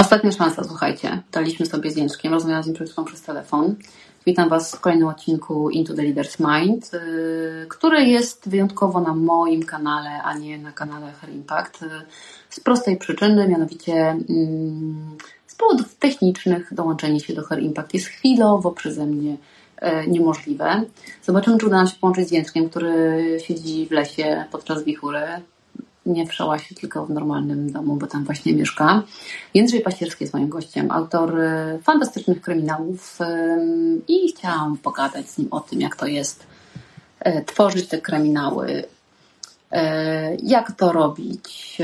Ostatnia szansa, słuchajcie. Daliśmy sobie z Jędrzkiem, rozmawiałam z chwilą przez telefon. Witam Was w kolejnym odcinku Into the Leader's Mind, y, który jest wyjątkowo na moim kanale, a nie na kanale Her Impact. Y, z prostej przyczyny, mianowicie mm, z powodów technicznych dołączenie się do Her Impact jest chwilowo przeze mnie y, niemożliwe. Zobaczymy, czy uda nam się połączyć z Jędrzkiem, który siedzi w lesie podczas wichury nie w szałasie, tylko w normalnym domu, bo tam właśnie mieszka. Jędrzej Pasierski jest moim gościem, autor y, fantastycznych kryminałów i chciałam pogadać z nim o tym, jak to jest y, tworzyć te kryminały, y, jak to robić.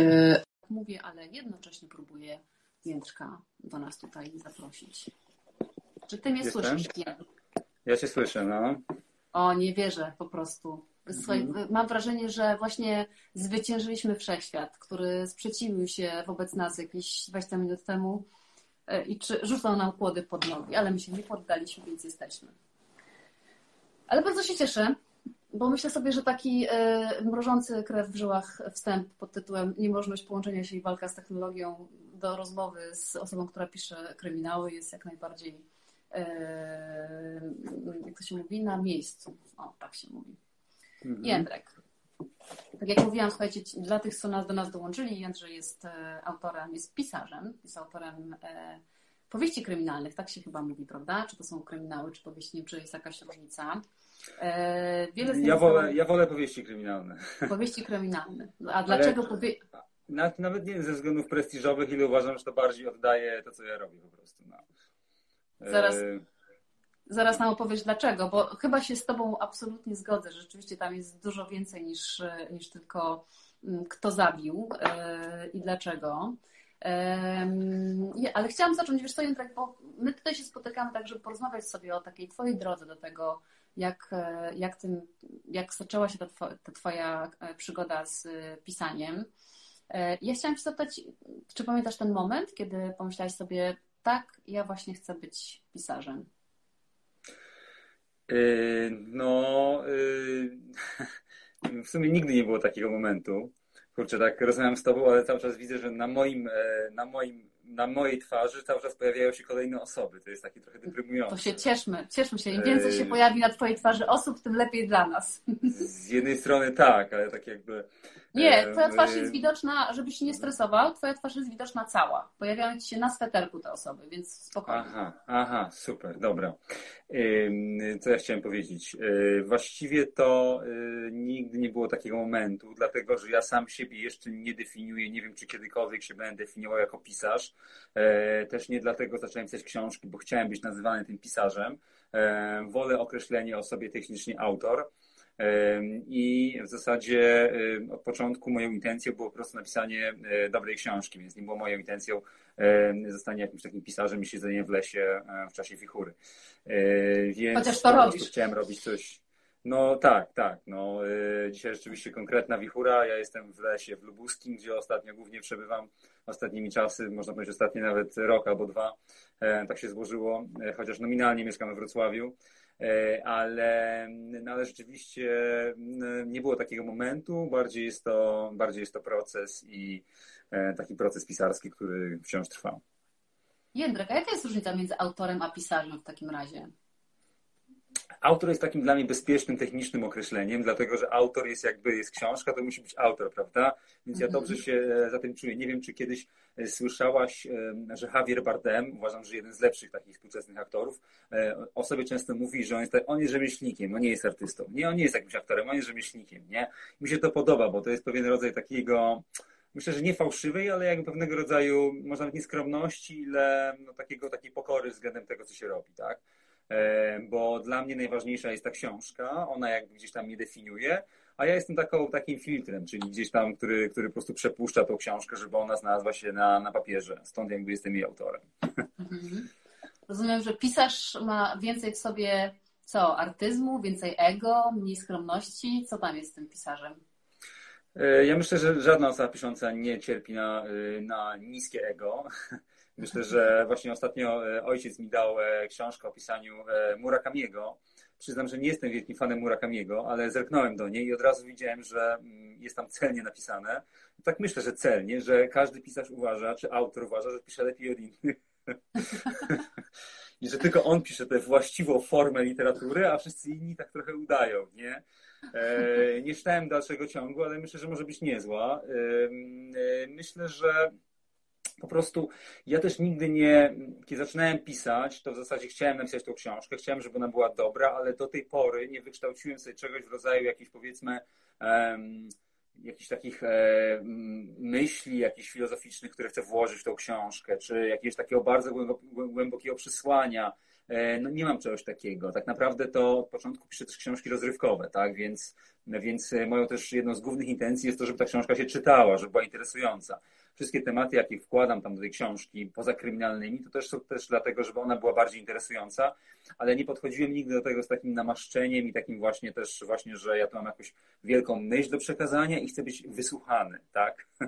Mówię, ale jednocześnie próbuję Jędrzka do nas tutaj zaprosić. Czy ty mnie Jestem? słyszysz? Ja cię słyszę, no. O, nie wierzę po prostu. Słuchaj, mhm. mam wrażenie, że właśnie zwyciężyliśmy wszechświat, który sprzeciwił się wobec nas jakieś 20 minut temu e, i rzucał nam kłody pod nogi, ale my się nie poddaliśmy, więc jesteśmy. Ale bardzo się cieszę, bo myślę sobie, że taki e, mrożący krew w żyłach wstęp pod tytułem Niemożność połączenia się i walka z technologią do rozmowy z osobą, która pisze kryminały jest jak najbardziej, e, jak to się mówi, na miejscu. O, tak się mówi. Mhm. Jędrek. Tak jak mówiłam, słuchajcie, dla tych, co nas do nas dołączyli, Jędrzej jest e, autorem, jest pisarzem, jest autorem e, powieści kryminalnych, tak się chyba mówi, prawda? Czy to są kryminały, czy powieści, nie czy jest jakaś różnica. E, wiele ja, wolę, ja wolę powieści kryminalne. Powieści kryminalne. A dlaczego powie... Nawet nie ze względów prestiżowych, ile uważam, że to bardziej oddaje to, co ja robię po prostu. No. Zaraz, zaraz nam opowiesz dlaczego, bo chyba się z Tobą absolutnie zgodzę. Rzeczywiście tam jest dużo więcej niż, niż tylko mm, kto zabił e, i dlaczego. Ale chciałam zacząć, wiesz co, Jędrek, bo my tutaj się spotykamy tak, żeby porozmawiać sobie o takiej Twojej drodze do tego, jak, e, jak, tym, jak zaczęła się ta, ta Twoja e, przygoda z pisaniem. Ja chciałam Cię zapytać, czy pamiętasz ten moment, kiedy pomyślałaś sobie, tak, ja właśnie chcę być pisarzem? Yy, no, yy, w sumie nigdy nie było takiego momentu. Kurczę, tak rozmawiam z tobą, ale cały czas widzę, że na moim, e, na moim na mojej twarzy cały czas pojawiają się kolejne osoby. To jest takie trochę deprymujące. To się cieszmy, cieszmy się. Im więcej się pojawi na twojej twarzy osób, tym lepiej dla nas. Z jednej strony tak, ale tak jakby nie, twoja twarz jest widoczna, żebyś się nie stresował, twoja twarz jest widoczna cała. Pojawiają ci się na sweterku te osoby, więc spokojnie. Aha, aha, super, dobra. Co ja chciałem powiedzieć? E, właściwie to e, nigdy nie było takiego momentu, dlatego że ja sam siebie jeszcze nie definiuję, nie wiem czy kiedykolwiek się będę definiował jako pisarz. E, też nie dlatego zacząłem pisać książki, bo chciałem być nazywany tym pisarzem. Wolę określenie o sobie technicznie autor. I w zasadzie od początku moją intencją było po prostu napisanie e, dobrej książki, więc nie było moją intencją zostanie jakimś takim pisarzem i siedzenie w lesie e, w czasie wichury. E, więc Chociaż to robisz. Chciałem robić coś. No tak, tak. No, dzisiaj rzeczywiście konkretna wichura. Ja jestem w lesie w Lubuskim, gdzie ostatnio głównie przebywam ostatnimi czasy, można powiedzieć ostatni nawet rok albo dwa. Tak się złożyło, chociaż nominalnie mieszkam we Wrocławiu. E, ale, no ale rzeczywiście nie było takiego momentu, bardziej jest to, bardziej jest to proces i e, taki proces pisarski, który wciąż trwa. Jędrek, a jaka jest różnica między autorem a pisarzem w takim razie? Autor jest takim dla mnie bezpiecznym, technicznym określeniem, dlatego że autor jest jakby, jest książka, to musi być autor, prawda? Więc ja dobrze się e, za tym czuję. Nie wiem, czy kiedyś e, słyszałaś, e, że Javier Bardem, uważam, że jeden z lepszych takich współczesnych aktorów, o sobie często mówi, że on jest, on jest rzemieślnikiem, on nie jest artystą. Nie, on nie jest jakimś aktorem, on jest rzemieślnikiem, nie? Mi się to podoba, bo to jest pewien rodzaj takiego, myślę, że nie fałszywej, ale jakby pewnego rodzaju, może nawet nie skromności, ile no, takiego, takiej pokory względem tego, co się robi, tak? E, bo dla mnie najważniejsza jest ta książka, ona jakby gdzieś tam mnie definiuje, a ja jestem taką, takim filtrem, czyli gdzieś tam, który, który po prostu przepuszcza tą książkę, żeby ona znalazła się na, na papierze. Stąd jakby jestem jej autorem. Mhm. Rozumiem, że pisarz ma więcej w sobie co? Artyzmu, więcej ego, mniej skromności? Co tam jest z tym pisarzem? E, ja myślę, że żadna osoba pisząca nie cierpi na, e, na niskie ego. Myślę, że właśnie ostatnio e, ojciec mi dał książkę o pisaniu Murakamiego. Przyznam, że nie jestem wielkim fanem Murakamiego, ale zerknąłem do niej i od razu widziałem, że mm, jest tam celnie napisane. Tak myślę, że celnie, że każdy pisarz uważa, czy autor uważa, że pisze lepiej od innych. I że tylko on pisze tę właściwą formę literatury, a wszyscy inni tak trochę udają, nie? E, nie czytałem dalszego ciągu, ale myślę, że może być niezła. E, myślę, że po prostu ja też nigdy nie, kiedy zaczynałem pisać, to w zasadzie chciałem napisać tą książkę, chciałem, żeby ona była dobra, ale do tej pory nie wykształciłem sobie czegoś w rodzaju jakiejś powiedzmy um, jakichś takich e, myśli, jakichś filozoficznych, które chcę włożyć w tą książkę, czy jakiegoś takiego bardzo głębokiego przesłania. E, no nie mam czegoś takiego. Tak naprawdę to od początku piszę też książki rozrywkowe, tak? Więc, więc moją też jedną z głównych intencji jest to, żeby ta książka się czytała, żeby była interesująca wszystkie tematy, jakie wkładam tam do tej książki, poza kryminalnymi, to też są też dlatego, żeby ona była bardziej interesująca, ale nie podchodziłem nigdy do tego z takim namaszczeniem i takim właśnie też właśnie, że ja tu mam jakąś wielką myśl do przekazania i chcę być wysłuchany, tak?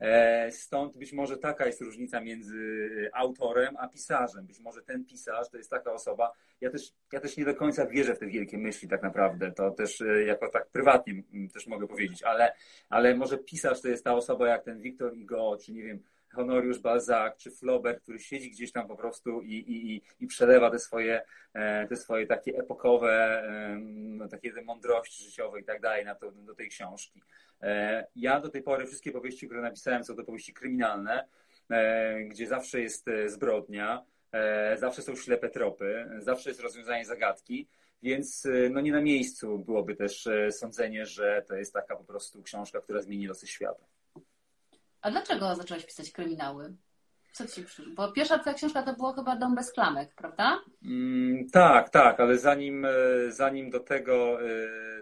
E, stąd być może taka jest różnica między autorem a pisarzem. Być może ten pisarz to jest taka osoba. Ja też, ja też nie do końca wierzę w te wielkie myśli, tak naprawdę. To też e, jako tak prywatnie też mogę powiedzieć, ale, ale może pisarz to jest ta osoba jak ten Wiktor Hugo, czy nie wiem, Honoriusz Balzac czy Flaubert, który siedzi gdzieś tam po prostu i, i, i przelewa te swoje, e, te swoje takie epokowe, no, takie mądrości życiowe i tak dalej na to, do tej książki. E, ja do tej pory wszystkie powieści, które napisałem, są to powieści kryminalne, e, gdzie zawsze jest zbrodnia, zawsze są ślepe tropy, zawsze jest rozwiązanie zagadki. Więc no nie na miejscu byłoby też sądzenie, że to jest taka po prostu książka, która zmieni losy świata. A dlaczego zacząłeś pisać kryminały? Co ci Bo pierwsza twoja książka to było chyba Dom bez klamek, prawda? Mm, tak, tak, ale zanim, e, zanim do tego e,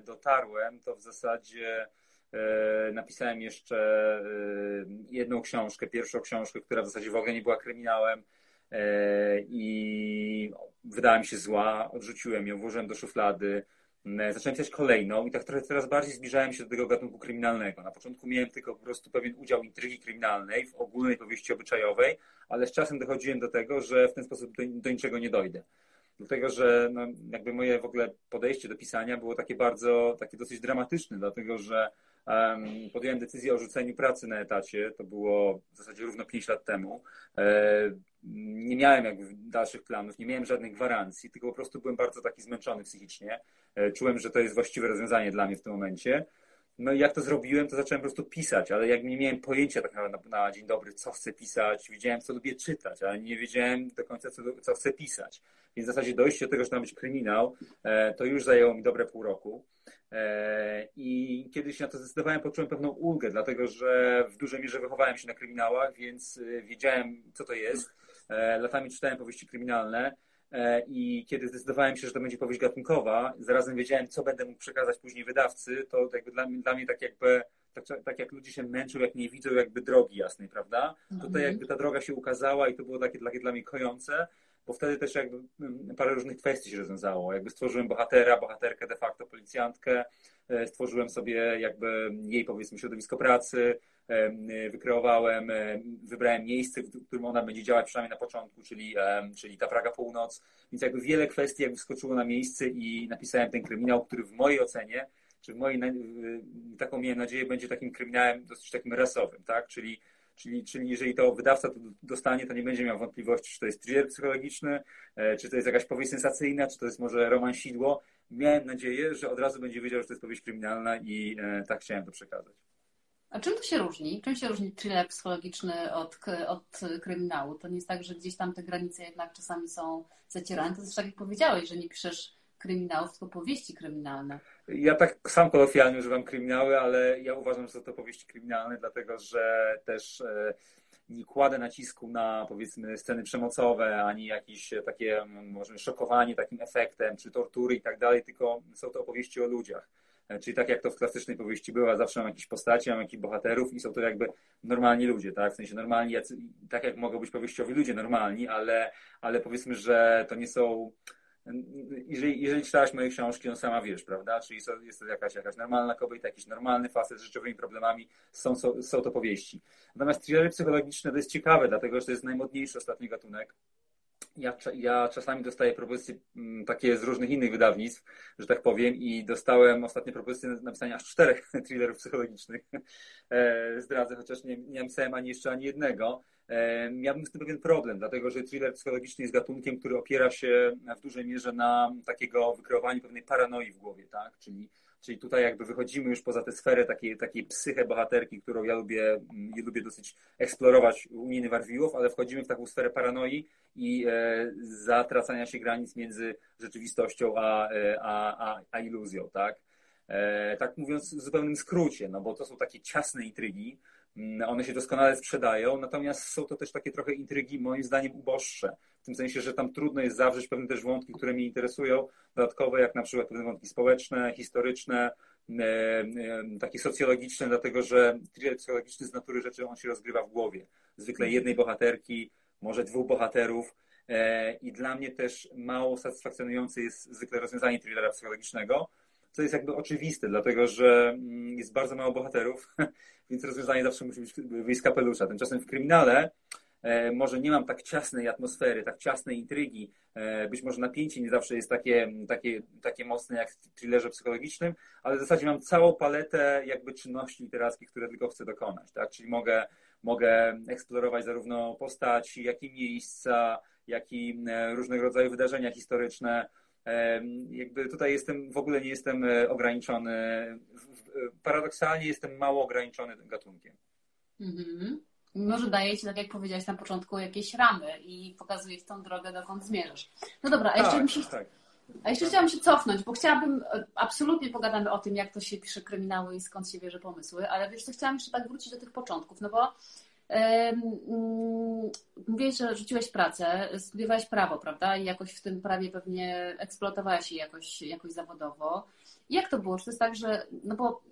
dotarłem, to w zasadzie e, napisałem jeszcze jedną książkę, pierwszą książkę, która w zasadzie w ogóle nie była kryminałem i wydała mi się zła, odrzuciłem ją, włożyłem do szuflady E, zacząłem pisać kolejną i tak trochę coraz bardziej zbliżałem się do tego gatunku kryminalnego. Na początku miałem tylko po prostu pewien udział intrygi kryminalnej w ogólnej powieści obyczajowej, ale z czasem dochodziłem do tego, że w ten sposób do, do niczego nie dojdę. Dlatego, że no, jakby moje w ogóle podejście do pisania było takie bardzo, takie dosyć dramatyczne, dlatego, że um, podjąłem decyzję o rzuceniu pracy na etacie, to było w zasadzie równo 5 lat temu. E, nie miałem jakby dalszych planów, nie miałem żadnych gwarancji, tylko po prostu byłem bardzo taki zmęczony psychicznie. E, czułem, że to jest właściwe rozwiązanie dla mnie w tym momencie. No i jak to zrobiłem, to zacząłem po prostu pisać, ale jak nie miałem pojęcia tak naprawdę na, na dzień dobry, co chcę pisać, wiedziałem, co lubię czytać, ale nie wiedziałem do końca, co, co chcę pisać. Więc w zasadzie dojście do tego, że tam być kryminał, e, to już zajęło mi dobre pół roku. E, I kiedy się na to zdecydowałem, poczułem pewną ulgę, dlatego że w dużej mierze wychowałem się na kryminałach, więc wiedziałem, co to jest. Latami czytałem powieści kryminalne E, I kiedy zdecydowałem się, że to będzie powieść gatunkowa, zarazem wiedziałem, co będę mógł przekazać później wydawcy, to jakby dla mnie, dla mnie tak jakby, tak, tak jak ludzie się męczą, jak nie widzą jakby drogi jasnej, prawda? Tutaj mhm. jakby ta droga się ukazała i to było takie, takie dla mnie kojące, bo wtedy też jakby mm, parę różnych kwestii się rozwiązało. Jakby stworzyłem bohatera, bohaterkę de facto policjantkę, e, stworzyłem sobie jakby jej powiedzmy środowisko pracy, wykreowałem, wybrałem miejsce, w którym ona będzie działać przynajmniej na początku, czyli, czyli ta Praga Północ. Więc jakby wiele kwestii jakby wskoczyło na miejsce i napisałem ten kryminał, który w mojej ocenie, czy w mojej, taką miałem nadzieję, będzie takim kryminałem dosyć takim rasowym, tak? Czyli Czyli, czyli jeżeli to wydawca to dostanie, to nie będzie miał wątpliwości, czy to jest thriller psychologiczny, e, czy to jest jakaś powieść sensacyjna, czy to jest może roman sidło. Miałem nadzieję, że od razu będzie wiedział, że to jest powieść kryminalna i e, tak chciałem to przekazać. A czym to się różni? Czym się różni thriller psychologiczny od, od kryminału? To nie jest tak, że gdzieś tam te granice jednak czasami są zacierane. To jest tak jak powiedziałeś, że nie piszesz kryminałów, tylko powieści kryminalne. Ja tak sam kolokwialnie używam kryminały, ale ja uważam, że to powieści kryminalne, dlatego że też e, nie kładę nacisku na powiedzmy sceny przemocowe, ani jakieś takie może szokowanie takim efektem, czy tortury i tak dalej, tylko są to opowieści o ludziach czyli tak jak to w klasycznej powieści była, zawsze mam jakieś postaci, mam jakichś bohaterów i są to jakby normalni ludzie, tak? W sensie normalni, tak jak mogą być powieściowi ludzie normalni, ale, ale powiedzmy, że to nie są jeżeli, jeżeli czytałaś moje książki, no sama wiesz, prawda? Czyli jest to jakaś, jakaś normalna kobieta, jakiś normalny facet z życiowymi problemami, są, są, są to powieści. Natomiast thrillery psychologiczne to jest ciekawe, dlatego że to jest najmodniejszy ostatni gatunek. Ja, ja czasami dostaję propozycje mm, takie z różnych innych wydawnictw, że tak powiem, i dostałem ostatnie propozycje napisania aż czterech thrillerów psychologicznych. E, zdradzę, chociaż nie, nie napisałem ani jeszcze ani jednego. E, miałbym z tym pewien problem, dlatego że thriller psychologiczny jest gatunkiem, który opiera się w dużej mierze na takiego wykreowaniu pewnej paranoi w głowie, tak? Czyli, czyli tutaj jakby wychodzimy już poza tę sferę takiej, takiej psychę bohaterki, którą ja lubię, ja lubię dosyć eksplorować u Niny Warwiłów, ale wchodzimy w taką sferę paranoi i e, zatracania się granic między rzeczywistością a, e, a, a, a iluzją, tak? E, tak mówiąc w zupełnym skrócie, no bo to są takie ciasne intrygi, Mm, one się doskonale sprzedają, natomiast są to też takie trochę intrygi, moim zdaniem, uboższe. W tym sensie, że tam trudno jest zawrzeć pewne też wątki, które mnie interesują, dodatkowe, jak na przykład pewne wątki społeczne, historyczne, e, e, takie socjologiczne, dlatego że thriller psychologiczny z natury rzeczy on się rozgrywa w głowie. Zwykle jednej bohaterki, może dwóch bohaterów. E, I dla mnie też mało satysfakcjonujące jest zwykle rozwiązanie thrillera psychologicznego, co jest jakby oczywiste, dlatego że mm, jest bardzo mało bohaterów, więc rozwiązanie zawsze musi być wyjść z kapelusza. Tymczasem w kryminale e, może nie mam tak ciasnej atmosfery, tak ciasnej intrygi, e, być może napięcie nie zawsze jest takie, takie, takie mocne jak w thrillerze psychologicznym, ale w zasadzie mam całą paletę jakby czynności literackich, które tylko chcę dokonać, tak? Czyli mogę, mogę eksplorować zarówno postaci, jak i miejsca, jak i e, różnego rodzaju wydarzenia historyczne, jakby tutaj jestem, w ogóle nie jestem e, ograniczony. Paradoksalnie jestem mało ograniczony tym gatunkiem. Mhm. Może daje Ci, tak jak powiedziałeś na początku, jakieś ramy i pokazuje Ci tą drogę, dokąd zmierzasz. No dobra, a jeszcze, tak, się, tak. a jeszcze chciałam się cofnąć, bo chciałabym, e, absolutnie pogadamy o tym, jak to się pisze kryminały i skąd się bierze pomysły, ale wiesz co, chciałam jeszcze tak wrócić do tych początków, no bo mówiłeś, że rzuciłeś pracę, studiowałeś prawo, prawda? I jakoś w tym prawie pewnie eksploatowałeś je jakoś, jakoś zawodowo. Jak to było? Czy to jest tak, że, no bo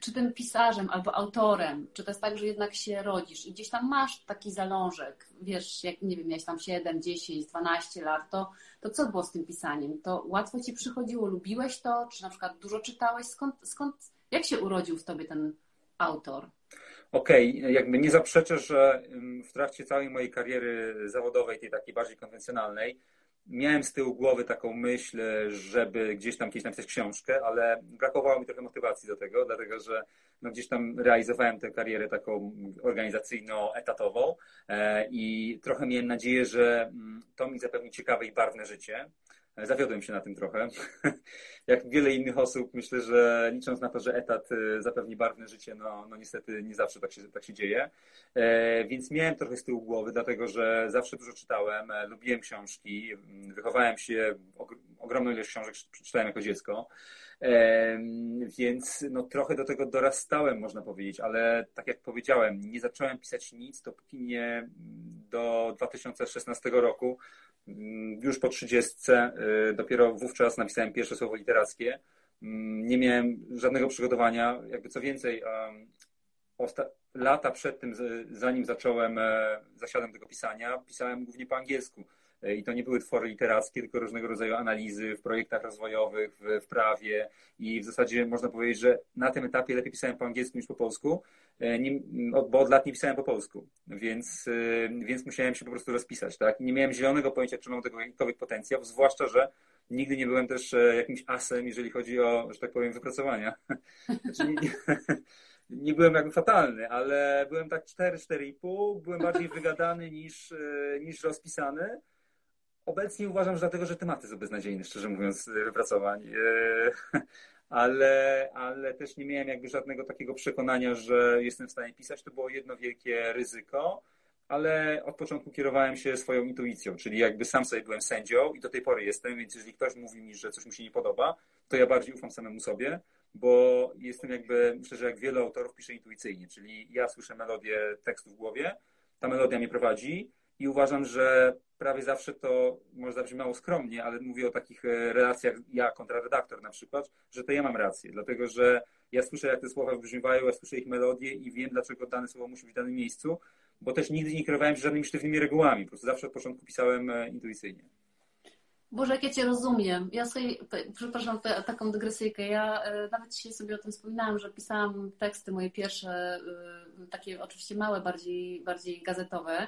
czy tym pisarzem albo autorem, czy to jest tak, że jednak się rodzisz i gdzieś tam masz taki zalążek, wiesz, jak nie wiem, miałeś tam 7, 10, 12 lat, to, to co było z tym pisaniem? To łatwo ci przychodziło, lubiłeś to, czy na przykład dużo czytałeś? Skąd, skąd jak się urodził w tobie ten autor? Okej, okay, jakby nie zaprzeczę, że w trakcie całej mojej kariery zawodowej, tej takiej bardziej konwencjonalnej, miałem z tyłu głowy taką myśl, żeby gdzieś tam kiedyś napisać książkę, ale brakowało mi trochę motywacji do tego, dlatego że no gdzieś tam realizowałem tę karierę taką organizacyjno-etatową e, i trochę miałem nadzieję, że to mi zapewni ciekawe i barwne życie. Zawiodłem się na tym trochę. Jak wiele innych osób, myślę, że licząc na to, że etat y, zapewni barwne życie, no, no niestety nie zawsze tak się, tak się dzieje. E, więc miałem trochę z tyłu głowy, dlatego że zawsze dużo czytałem, e, lubiłem książki, wychowałem się, ogromną ilość książek przeczytałem jako dziecko. E, więc no, trochę do tego dorastałem, można powiedzieć, ale tak jak powiedziałem, nie zacząłem pisać nic, dopóki nie do 2016 roku, Mm, już po 30, y, dopiero wówczas napisałem pierwsze słowo literackie. Mm, nie miałem żadnego przygotowania. Jakby co więcej, lata przed tym, zanim zacząłem, e, zasiadłem tego pisania, pisałem głównie po angielsku. E, I to nie były twory literackie, tylko różnego rodzaju analizy w projektach rozwojowych, w, w prawie. I w zasadzie można powiedzieć, że na tym etapie lepiej pisałem po angielsku niż po polsku, e, nie, bo od lat nie pisałem po polsku, więc, e, więc musiałem się po prostu rozpisać. Tak? Nie miałem zielonego pojęcia, czy mam tego jakikolwiek potencjał, zwłaszcza, że nigdy nie byłem też jakimś asem, jeżeli chodzi o, że tak powiem, wypracowania. Znaczy, nie, nie byłem jakby fatalny, ale byłem tak 4-4,5, byłem bardziej wygadany niż, niż rozpisany. Obecnie uważam, że dlatego, że tematy są beznadziejne, szczerze mówiąc, wypracowań. E, ale, ale też nie miałem jakby żadnego takiego przekonania, że jestem w stanie pisać. To było jedno wielkie ryzyko, ale od początku kierowałem się swoją intuicją, czyli jakby sam sobie byłem sędzią i do tej pory jestem, więc jeżeli ktoś mówi mi, że coś mu się nie podoba, to ja bardziej ufam samemu sobie, bo jestem jakby, myślę, że jak wiele autorów pisze intuicyjnie, czyli ja słyszę melodię tekstu w głowie, ta melodia mnie prowadzi i uważam, że prawie zawsze to może zabrzmi mało skromnie, ale mówię o takich e, relacjach ja kontra redaktor na przykład, że to ja mam rację, dlatego że ja słyszę, jak te słowa wybrzmiewają, ja słyszę ich melodię i wiem, dlaczego dane słowo musi być w danym miejscu, bo też nigdy nie kierowałem się żadnymi sztywnymi regułami, po prostu zawsze od początku pisałem e, intuicyjnie. Boże, jak ja Cię rozumiem. Ja sobie, przepraszam, te, taką dygresyjkę. Ja e, nawet dzisiaj sobie o tym wspominałam, że pisałam teksty moje pierwsze, takie oczywiście małe, bardziej, bardziej gazetowe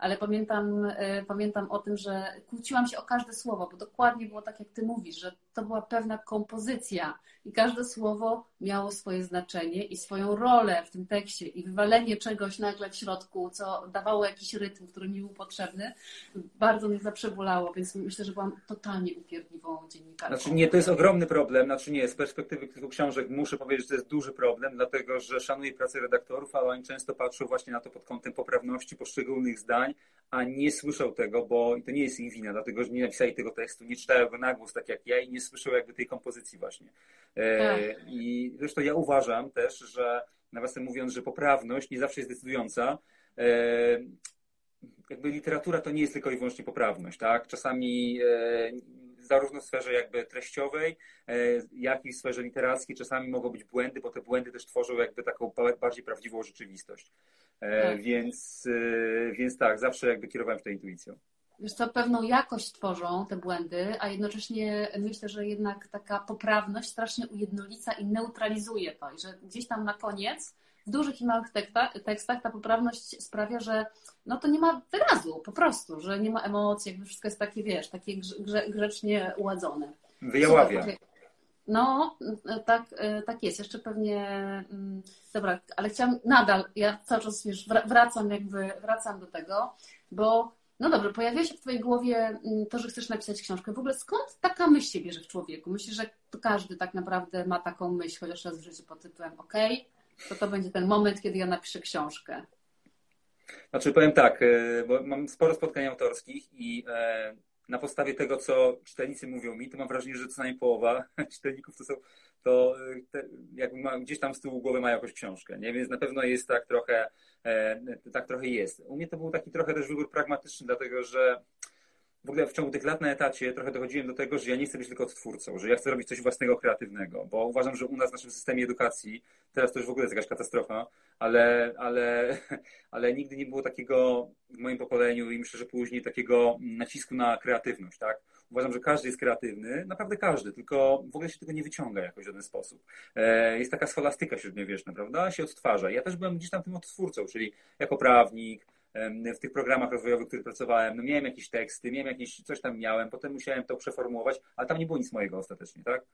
ale pamiętam, e, pamiętam o tym, że kłóciłam się o każde słowo, bo dokładnie było tak, jak ty mówisz, że to była pewna kompozycja i każde słowo miało swoje znaczenie i swoją rolę w tym tekście i wywalenie czegoś nagle w środku, co dawało jakiś rytm, który mi był potrzebny, bardzo mnie zaprzebulało, więc myślę, że byłam totalnie upierdliwą dziennikarką. Znaczy nie, to jest ogromny problem, znaczy nie, z perspektywy kilku książek muszę powiedzieć, że to jest duży problem, dlatego, że szanuję pracę redaktorów, ale oni często patrzą właśnie na to pod kątem poprawności poszczególnych zdań, a nie słyszał tego, bo to nie jest ich wina, dlatego że nie napisali tego tekstu, nie czytają go na głos tak jak ja i nie słyszał jakby tej kompozycji właśnie. E, tak. I zresztą ja uważam też, że nawiasem mówiąc, że poprawność nie zawsze jest decydująca. E, jakby literatura to nie jest tylko i wyłącznie poprawność, tak? Czasami e, zarówno w sferze jakby treściowej, jak i w sferze literackiej czasami mogą być błędy, bo te błędy też tworzą jakby taką bardziej prawdziwą rzeczywistość. Tak. Więc, więc tak, zawsze jakby kierowałem się tą intuicją. Wiesz co, pewną jakość tworzą te błędy, a jednocześnie myślę, że jednak taka poprawność strasznie ujednolica i neutralizuje to. I że gdzieś tam na koniec, w dużych i małych tekstach, tekstach ta poprawność sprawia, że no to nie ma wyrazu po prostu, że nie ma emocji, jakby wszystko jest takie, wiesz, takie grze, grzecznie uładzone. Wyjaławia. No, tak, tak jest. Jeszcze pewnie. Mm, dobra, ale chciałam nadal, ja cały czas wiesz, wracam jakby, wracam do tego, bo no dobrze, pojawia się w Twojej głowie mm, to, że chcesz napisać książkę. W ogóle skąd taka myśl się bierze w człowieku? Myślę, że każdy tak naprawdę ma taką myśl, chociaż raz w życiu pod tytułem OK, to to będzie ten moment, kiedy ja napiszę książkę. Znaczy powiem tak, e, bo mam sporo spotkań autorskich i e, na podstawie tego, co czytelnicy mówią mi, to mam wrażenie, że co najmniej połowa czytelników to są, to te, jakby ma, gdzieś tam z tyłu głowy mają jakąś książkę, nie? Więc na pewno jest tak trochę, e, tak trochę jest. U mnie to był taki trochę też wybór pragmatyczny, dlatego że w ogóle w ciągu tych lat na etacie trochę dochodziłem do tego, że ja nie chcę być tylko twórcą, że ja chcę robić coś własnego, kreatywnego, bo uważam, że u nas w naszym systemie edukacji, teraz to już w ogóle jest jakaś katastrofa, ale, ale, ale nigdy nie było takiego w moim pokoleniu i myślę, że później takiego nacisku na kreatywność, tak? Uważam, że każdy jest kreatywny, naprawdę każdy, tylko w ogóle się tego nie wyciąga jakoś w żaden sposób. E, jest taka scholastyka średniowieczna, prawda? Się odtwarza. Ja też byłem gdzieś tam tym odtwórcą, czyli jako prawnik, w tych programach rozwojowych, w których pracowałem, no miałem jakieś teksty, miałem jakieś, coś tam miałem, potem musiałem to przeformułować, ale tam nie było nic mojego ostatecznie, tak?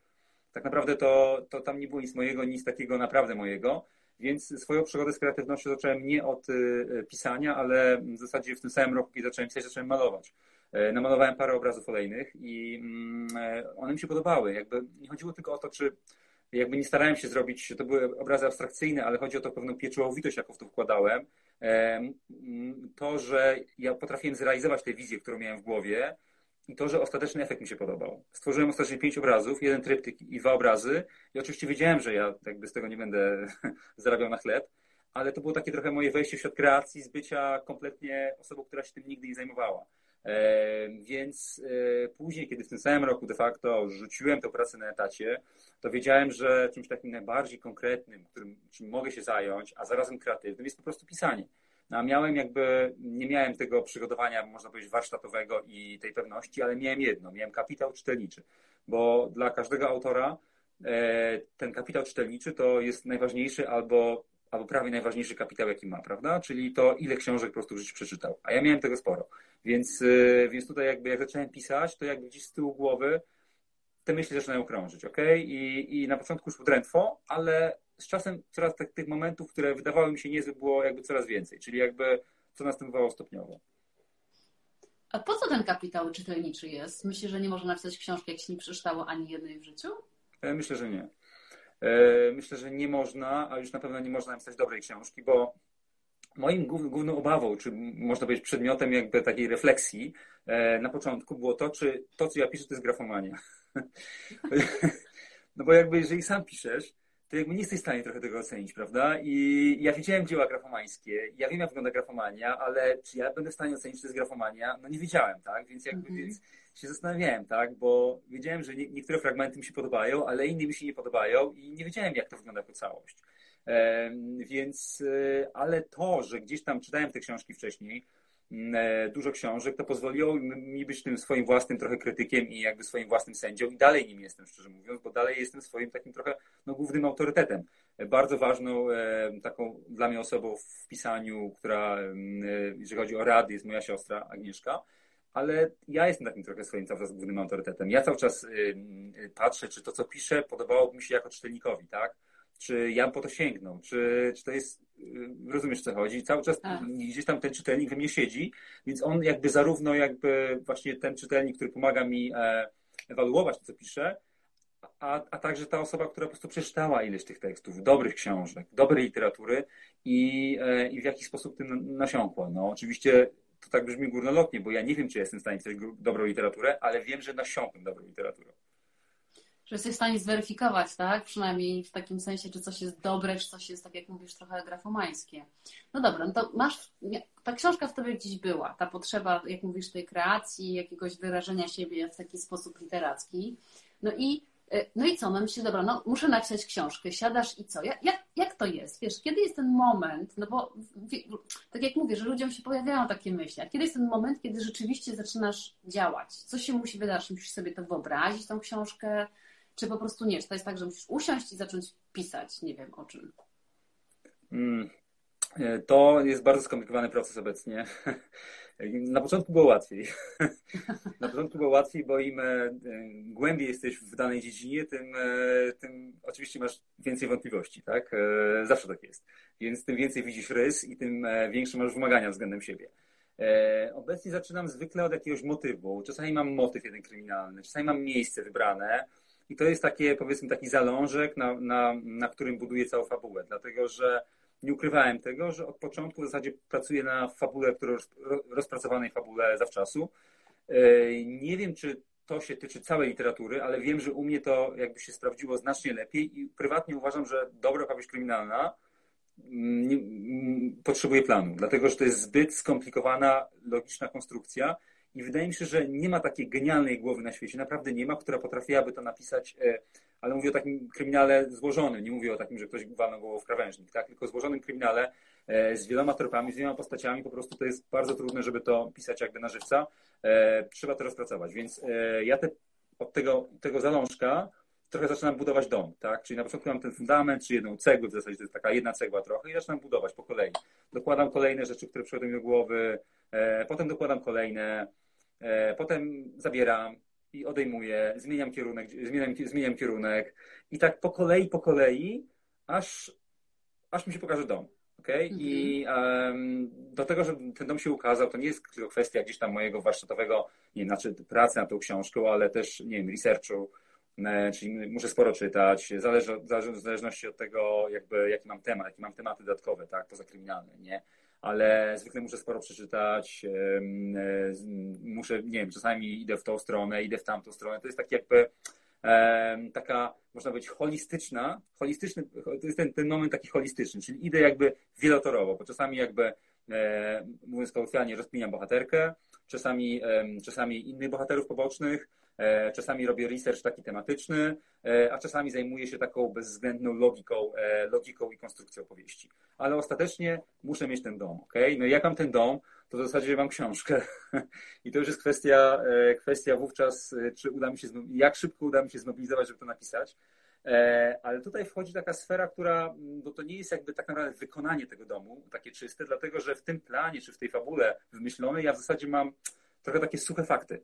Tak naprawdę to, to tam nie było nic mojego, nic takiego naprawdę mojego, więc swoją przygodę z kreatywnością zacząłem nie od y, pisania, ale w zasadzie w tym samym roku, kiedy zacząłem pisać, zacząłem malować. E, namalowałem parę obrazów olejnych i mm, e, one mi się podobały. Jakby nie chodziło tylko o to, czy jakby nie starałem się zrobić, to były obrazy abstrakcyjne, ale chodzi o to pewną pieczołowitość, jaką w to wkładałem to, że ja potrafiłem zrealizować tę wizję, którą miałem w głowie i to, że ostateczny efekt mi się podobał. Stworzyłem ostatecznie pięć obrazów, jeden tryptyk i dwa obrazy i oczywiście wiedziałem, że ja jakby z tego nie będę zarabiał na chleb, ale to było takie trochę moje wejście w świat kreacji z bycia kompletnie osobą, która się tym nigdy nie zajmowała. Więc e, później, kiedy w tym samym roku de facto rzuciłem tę pracę na etacie, to wiedziałem, że czymś takim najbardziej konkretnym, którym czym mogę się zająć, a zarazem kreatywnym, jest po prostu pisanie. No, a miałem jakby, nie miałem tego przygotowania, można powiedzieć, warsztatowego i tej pewności, ale miałem jedno, miałem kapitał czytelniczy, bo dla każdego autora e, ten kapitał czytelniczy to jest najważniejszy albo, albo prawie najważniejszy kapitał, jaki ma, prawda? Czyli to, ile książek po prostu w życiu przeczytał. A ja miałem tego sporo. Więc, e, więc tutaj jakby jak zacząłem pisać, to jakby gdzieś z tyłu głowy te myśli zaczynają krążyć, ok? I, i na początku już drętwo, ale z czasem coraz tych, tych momentów, które wydawały mi się niezłe, było jakby coraz więcej, czyli jakby co następowało stopniowo. A po co ten kapitał czytelniczy jest? Myślę, że nie można napisać książki, jak się nie przeczytało ani jednej w życiu? E, myślę, że nie. E, myślę, że nie można, a już na pewno nie można napisać dobrej książki, bo moim główną obawą, czy można powiedzieć przedmiotem jakby takiej refleksji e, na początku było to, czy to, co ja piszę, to jest grafomania. No bo jakby jeżeli sam piszesz, to jakby nie jesteś w stanie trochę tego ocenić, prawda? I ja widziałem dzieła grafomańskie, ja wiem jak wygląda grafomania, ale czy ja będę w stanie ocenić, czy to jest grafomania? No nie wiedziałem, tak? Więc jakby -hmm. więc się zastanawiałem, tak? Bo wiedziałem, że nie, niektóre fragmenty mi się podobają, ale inne mi się nie podobają i nie wiedziałem, jak to wygląda jako całość. Więc, e, ale to, że gdzieś tam czytałem te książki wcześniej, mm, dużo książek, to pozwoliło mi być tym swoim własnym trochę krytykiem i jakby swoim własnym sędzią i dalej nim jestem, szczerze mówiąc, bo dalej jestem swoim takim trochę no, głównym autorytetem. Bardzo ważną taką dla mnie osobą w pisaniu, która, jeżeli chodzi o rady, jest moja siostra Agnieszka, ale ja jestem takim trochę swoim cały czas głównym autorytetem. Ja cały czas patrzę, czy to, co piszę, podobałoby mi się jako czytelnikowi, tak? Czy ja po to sięgnął, czy, czy to jest, rozumiesz co chodzi? Cały czas A. Tak. gdzieś tam ten czytelnik we mnie siedzi, więc on jakby zarówno jakby właśnie ten czytelnik, który pomaga mi e, ewaluować to, co piszę, a, a także ta osoba, która po prostu przeczytała ileś tych tekstów, dobrych książek, dobrej literatury i, e, i w jaki sposób tym nasiąkła. No oczywiście to tak brzmi górnolotnie, bo ja nie wiem, czy jestem w stanie pisać dobrą literaturę, ale wiem, że nasiąkłem dobrą literaturę. Że jesteś w stanie zweryfikować, tak? Przynajmniej w takim sensie, czy coś jest dobre, czy coś jest, tak jak mówisz, trochę grafomańskie. No dobra, no to masz, ta książka w tobie gdzieś była, ta potrzeba, jak mówisz, tej kreacji, jakiegoś wyrażenia siebie w taki sposób literacki. No i E, no i co? No myślisz, dobra, no muszę napisać książkę, siadasz i co? Jak, jak, jak to jest? Wiesz, kiedy jest ten moment, no bo tak jak mówię, że ludziom się pojawiają takie myśli, a kiedy jest ten moment, kiedy rzeczywiście zaczynasz działać? Co się musi wydarzyć? Musisz sobie to wyobrazić, tą książkę, czy po prostu nie? Czy to jest tak, że musisz usiąść i zacząć pisać? Nie wiem o czym. Mm, e, to jest bardzo skomplikowany proces obecnie. Na początku było łatwiej. Na początku było łatwiej, bo im e, głębiej jesteś w danej dziedzinie, tym, e, tym oczywiście masz więcej wątpliwości, tak? Zawsze tak jest. Więc tym więcej widzisz rys i tym większe masz wymagania względem siebie. Obecnie zaczynam zwykle od jakiegoś motywu. Czasami mam motyw jeden kryminalny, czasami mam miejsce wybrane i to jest takie, powiedzmy, taki zalążek, na, na, na którym buduję całą fabułę. Dlatego, że nie ukrywałem tego, że od początku w zasadzie pracuję na fabule, które rozpracowanej fabule zawczasu. Nie wiem, czy to się tyczy całej literatury, ale wiem, że u mnie to jakby się sprawdziło znacznie lepiej i prywatnie uważam, że dobra opowieść kryminalna mm, mm, potrzebuje planu, dlatego że to jest zbyt skomplikowana, logiczna konstrukcja i wydaje mi się, że nie ma takiej genialnej głowy na świecie, naprawdę nie ma, która potrafiłaby to napisać e, ale mówię o takim kryminale złożonym, nie mówię o takim, że ktoś walnął głową w krawężnik, tak? tylko złożonym kryminale e, z wieloma tropami, z wieloma postaciami, po prostu to jest bardzo trudne, żeby to pisać jakby na żywca. E, trzeba to rozpracować, więc ja te, od tego, tego zalążka trochę zaczynam budować dom, tak? Czyli na początku mam ten fundament, czy jedną cegłę, w zasadzie to jest taka jedna cegła trochę i zaczynam budować po kolei. Dokładam kolejne rzeczy, które przychodzą mi do głowy, potem dokładam kolejne, potem zabieram, i odejmuję, zmieniam kierunek, zmieniam, zmieniam kierunek i tak po kolei, po kolei, aż, aż mi się pokaże dom. Okay? Mhm. I um, do tego, że ten dom się ukazał, to nie jest tylko kwestia gdzieś tam mojego warsztatowego, nie wiem, znaczy pracy nad tą książką, ale też, nie wiem, researchu, e, czyli muszę sporo czytać, zależy, zależy w zależności od tego, jakby, jaki mam temat, jakie mam tematy dodatkowe, tak, poza kryminalne, nie? Ale zwykle muszę sporo przeczytać, muszę, nie wiem, czasami idę w tą stronę, idę w tamtą stronę. To jest tak jakby taka, można powiedzieć, holistyczna, holistyczny, to jest ten, ten moment taki holistyczny, czyli idę jakby wielotorowo, bo czasami jakby, e, mówiąc kolokwialnie, rozpiniam bohaterkę, czasami, czasami innych bohaterów pobocznych, czasami robię research taki tematyczny, e, a czasami zajmuję się taką bezwzględną logiką, e, logiką i konstrukcją opowieści. Ale ostatecznie muszę mieć ten dom, ok? No i jak mam ten dom, to w zasadzie mam książkę. I to już jest kwestia, kwestia wówczas, czy uda mi się, jak szybko uda mi się zmobilizować, żeby to napisać. Ale tutaj wchodzi taka sfera, która, bo to nie jest jakby tak naprawdę wykonanie tego domu, takie czyste, dlatego że w tym planie, czy w tej fabule wymyślonej, ja w zasadzie mam trochę takie suche fakty.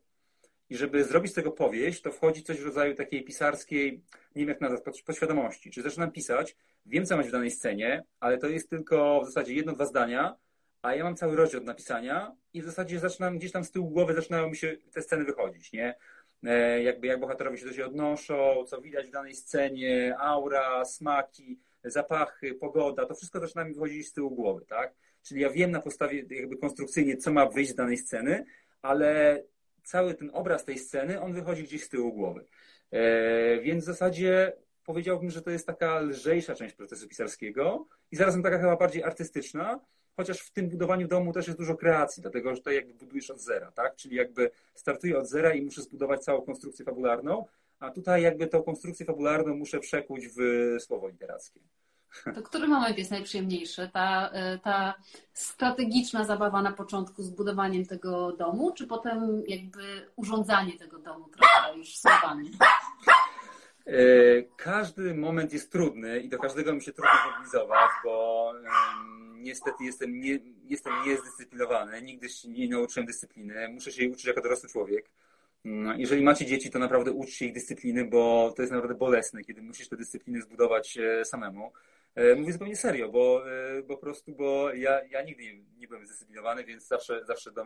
I żeby zrobić z tego powieść, to wchodzi coś w rodzaju takiej pisarskiej, nie wiem jak nazwać, podświadomości. Czy zaczynam pisać, wiem co mam w danej scenie, ale to jest tylko w zasadzie jedno, dwa zdania, a ja mam cały rozdział do napisania i w zasadzie zaczynam gdzieś tam z tyłu głowy zaczynają mi się te sceny wychodzić, nie? E, jakby jak bohaterowie się do siebie odnoszą, co widać w danej scenie, aura, smaki, zapachy, pogoda, to wszystko zaczyna mi wychodzić z tyłu głowy, tak? Czyli ja wiem na podstawie jakby konstrukcyjnie, co ma wyjść z danej sceny, ale cały ten obraz tej sceny, on wychodzi gdzieś z tyłu głowy. E, więc w zasadzie powiedziałbym, że to jest taka lżejsza część procesu pisarskiego i zarazem taka chyba bardziej artystyczna, chociaż w tym budowaniu domu też jest dużo kreacji, dlatego że to jakby budujesz od zera, tak? Czyli jakby startuję od zera i muszę zbudować całą konstrukcję fabularną, a tutaj jakby tą konstrukcję fabularną muszę przekuć w słowo literackie. To który moment jest najprzyjemniejszy? Ta, e, ta strategiczna zabawa na początku z budowaniem tego domu, czy potem jakby urządzanie tego domu trochę już słowami? E, każdy moment jest trudny i do każdego mi się trudno mobilizować, bo niestety jestem, nie, jestem niezdyscyplinowany, nigdy się nie nauczyłem dyscypliny, muszę się jej uczyć jako dorosły człowiek. No, jeżeli macie dzieci, to naprawdę uczcie ich dyscypliny, bo to jest naprawdę bolesne, kiedy musisz te dyscypliny zbudować e, samemu. E, mówię zupełnie serio, bo, e, bo po prostu, bo ja, ja nigdy nie, nie byłem zdyscyplinowany, więc zawsze, zawsze do,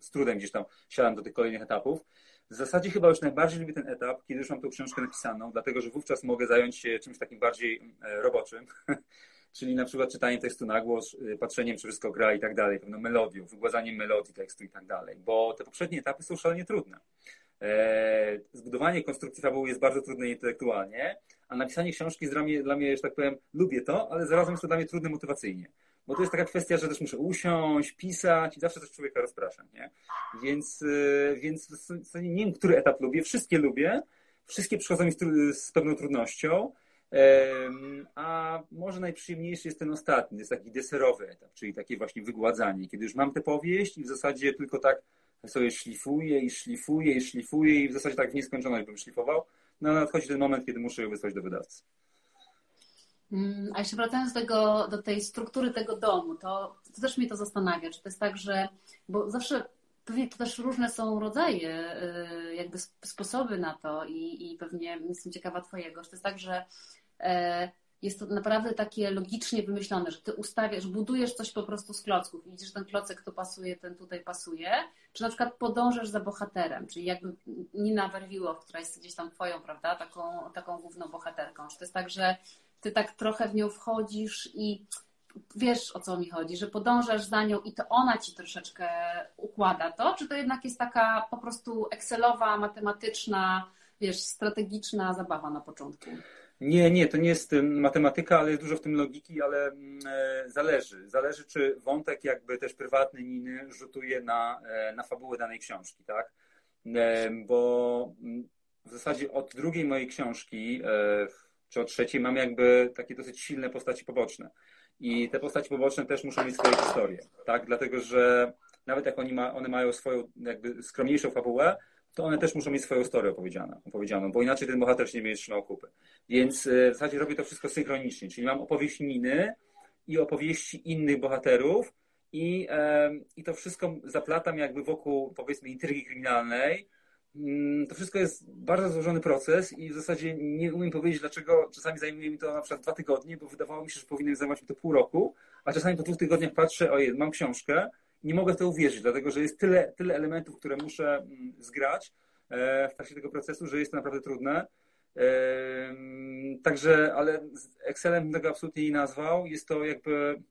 z trudem gdzieś tam siadam do tych kolejnych etapów. W zasadzie chyba już najbardziej lubię ten etap, kiedy już mam tą książkę napisaną, dlatego że wówczas mogę zająć się czymś takim bardziej roboczym, czyli na przykład czytaniem tekstu na głos, patrzeniem, czy wszystko gra i tak dalej, pewną melodią, wygładzaniem melodii tekstu i tak dalej, bo te poprzednie etapy są szalenie trudne. E, zbudowanie konstrukcji fabuły jest bardzo trudne intelektualnie, a napisanie książki jest dla mnie, dla mnie, że tak powiem, lubię to, ale zarazem jest to dla mnie trudne motywacyjnie. Bo to jest taka kwestia, że też muszę usiąść, pisać i zawsze coś człowieka rozprasza, nie? Więc, e, więc nie wiem, który etap lubię, wszystkie lubię, wszystkie przychodzą mi z, z pewną trudnością, a może najprzyjemniejszy jest ten ostatni, jest taki deserowy etap, czyli takie właśnie wygładzanie, kiedy już mam tę powieść i w zasadzie tylko tak sobie szlifuję i szlifuję i szlifuję i w zasadzie tak w nieskończoność bym szlifował. No nadchodzi ten moment, kiedy muszę ją wysłać do wydawcy. Mm, a jeszcze wracając do, tego, do tej struktury tego domu, to, to też mnie to zastanawia. Czy to jest tak, że, bo zawsze pewnie to też różne są rodzaje, y, jakby sposoby na to i, i pewnie jestem ciekawa Twojego. Czy to jest tak, że e, jest to naprawdę takie logicznie wymyślone, że ty ustawiasz, budujesz coś po prostu z klocków i widzisz, ten klocek tu pasuje, ten tutaj pasuje, czy na przykład podążasz za bohaterem, czyli jakby Nina Werwiłow, która jest gdzieś tam twoją, prawda, taką, taką główną bohaterką. Czy to jest tak, że ty tak trochę w nią wchodzisz i wiesz o co mi chodzi, że podążasz za nią i to ona ci troszeczkę układa to, czy to jednak jest taka po prostu Excelowa, matematyczna, wiesz, strategiczna zabawa na początku? Nie, nie, to nie jest matematyka, ale jest dużo w tym logiki, ale mm, e, zależy. Zależy, czy wątek jakby też prywatny Niny rzutuje na, e, na fabułę danej książki, tak? E, bo mm, w zasadzie od drugiej mojej książki, czy od trzeciej, mam jakby takie dosyć silne postaci poboczne. I te postaci poboczne też muszą mieć swoje historie, tak? Dlatego, że nawet jak oni ma, one mają swoją jakby skromniejszą fabułę, to one też muszą mieć swoją historię opowiedzianą, opowiedzianą bo inaczej ten bohater się nie będzie trzymał kupy. Więc e, w zasadzie robię to wszystko synchronicznie, czyli mam opowieść Niny i opowieści innych bohaterów i, i to wszystko zaplatam jakby wokół powiedzmy intrygi kryminalnej. Mm, to wszystko jest bardzo złożony proces i w zasadzie nie umiem powiedzieć, dlaczego czasami zajmuje mi to na przykład dwa tygodnie, bo wydawało mi się, że powinien zajmować mi to pół roku, a czasami po dwóch tygodniach patrzę, ojej, mam książkę, nie mogę w to uwierzyć, dlatego że jest tyle, tyle elementów, które muszę mm, zgrać e, w trakcie tego procesu, że jest to naprawdę trudne. E, także, ale Excelem tego absolutnie nie nazwał. Jest to jakby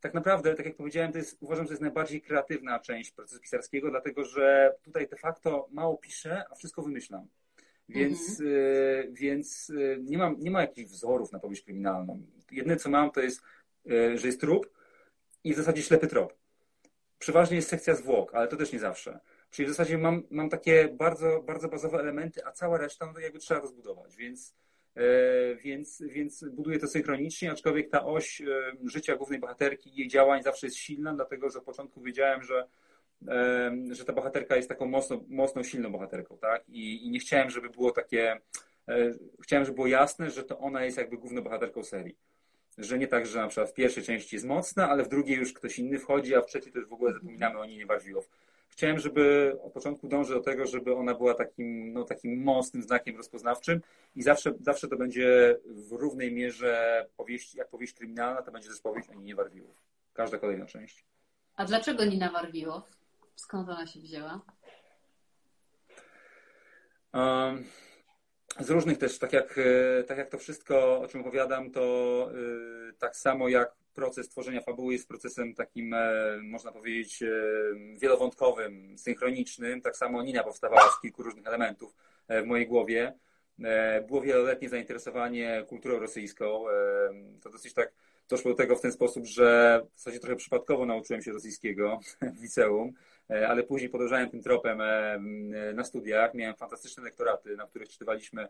tak naprawdę, tak jak powiedziałem, to jest, uważam, że to jest najbardziej kreatywna część procesu pisarskiego, dlatego że tutaj de facto mało piszę, a wszystko wymyślam. Więc, mhm. y, więc nie, mam, nie ma jakichś wzorów na powieść kryminalną. Jedyne, co mam, to jest, że jest trup i w zasadzie ślepy trop. Przeważnie jest sekcja zwłok, ale to też nie zawsze. Czyli w zasadzie mam, mam takie bardzo, bardzo bazowe elementy, a cała reszta no to jakby trzeba rozbudować, więc, e, więc, więc buduję to synchronicznie, aczkolwiek ta oś e, życia głównej bohaterki i jej działań zawsze jest silna, dlatego że od początku wiedziałem, że, e, że ta bohaterka jest taką mocno, mocną, silną bohaterką, tak? I, I nie chciałem, żeby było takie, chciałem, żeby było jasne, że to ona jest jakby główną bohaterką serii że nie tak, że na przykład w pierwszej części jest mocna, ale w drugiej już ktoś inny wchodzi, a w trzeciej to już w ogóle zapominamy o niej nie Barwiłow. Chciałem, żeby od początku dążyć do tego, żeby ona była takim, no, takim mocnym znakiem rozpoznawczym i zawsze, zawsze to będzie w równej mierze powieść, jak powieść kryminalna, to będzie też powieść o Ninie Warwiłow. Każda kolejna część. A dlaczego Nina Warwiłow? Skąd ona się wzięła? Um, z różnych też, tak jak, e, tak jak to wszystko, o czym opowiadam, to e, tak samo jak proces tworzenia fabuły jest procesem takim, e, można powiedzieć, wielowątkowym, synchronicznym, tak samo Nina powstawała z kilku różnych elementów w mojej głowie. Było wieloletnie zainteresowanie kulturą rosyjską. To dosyć tak doszło do tego w ten sposób, że w zasadzie trochę przypadkowo nauczyłem się rosyjskiego w liceum. E, ale później podążałem tym tropem na studiach. Miałem fantastyczne lektoraty, na których czytywaliśmy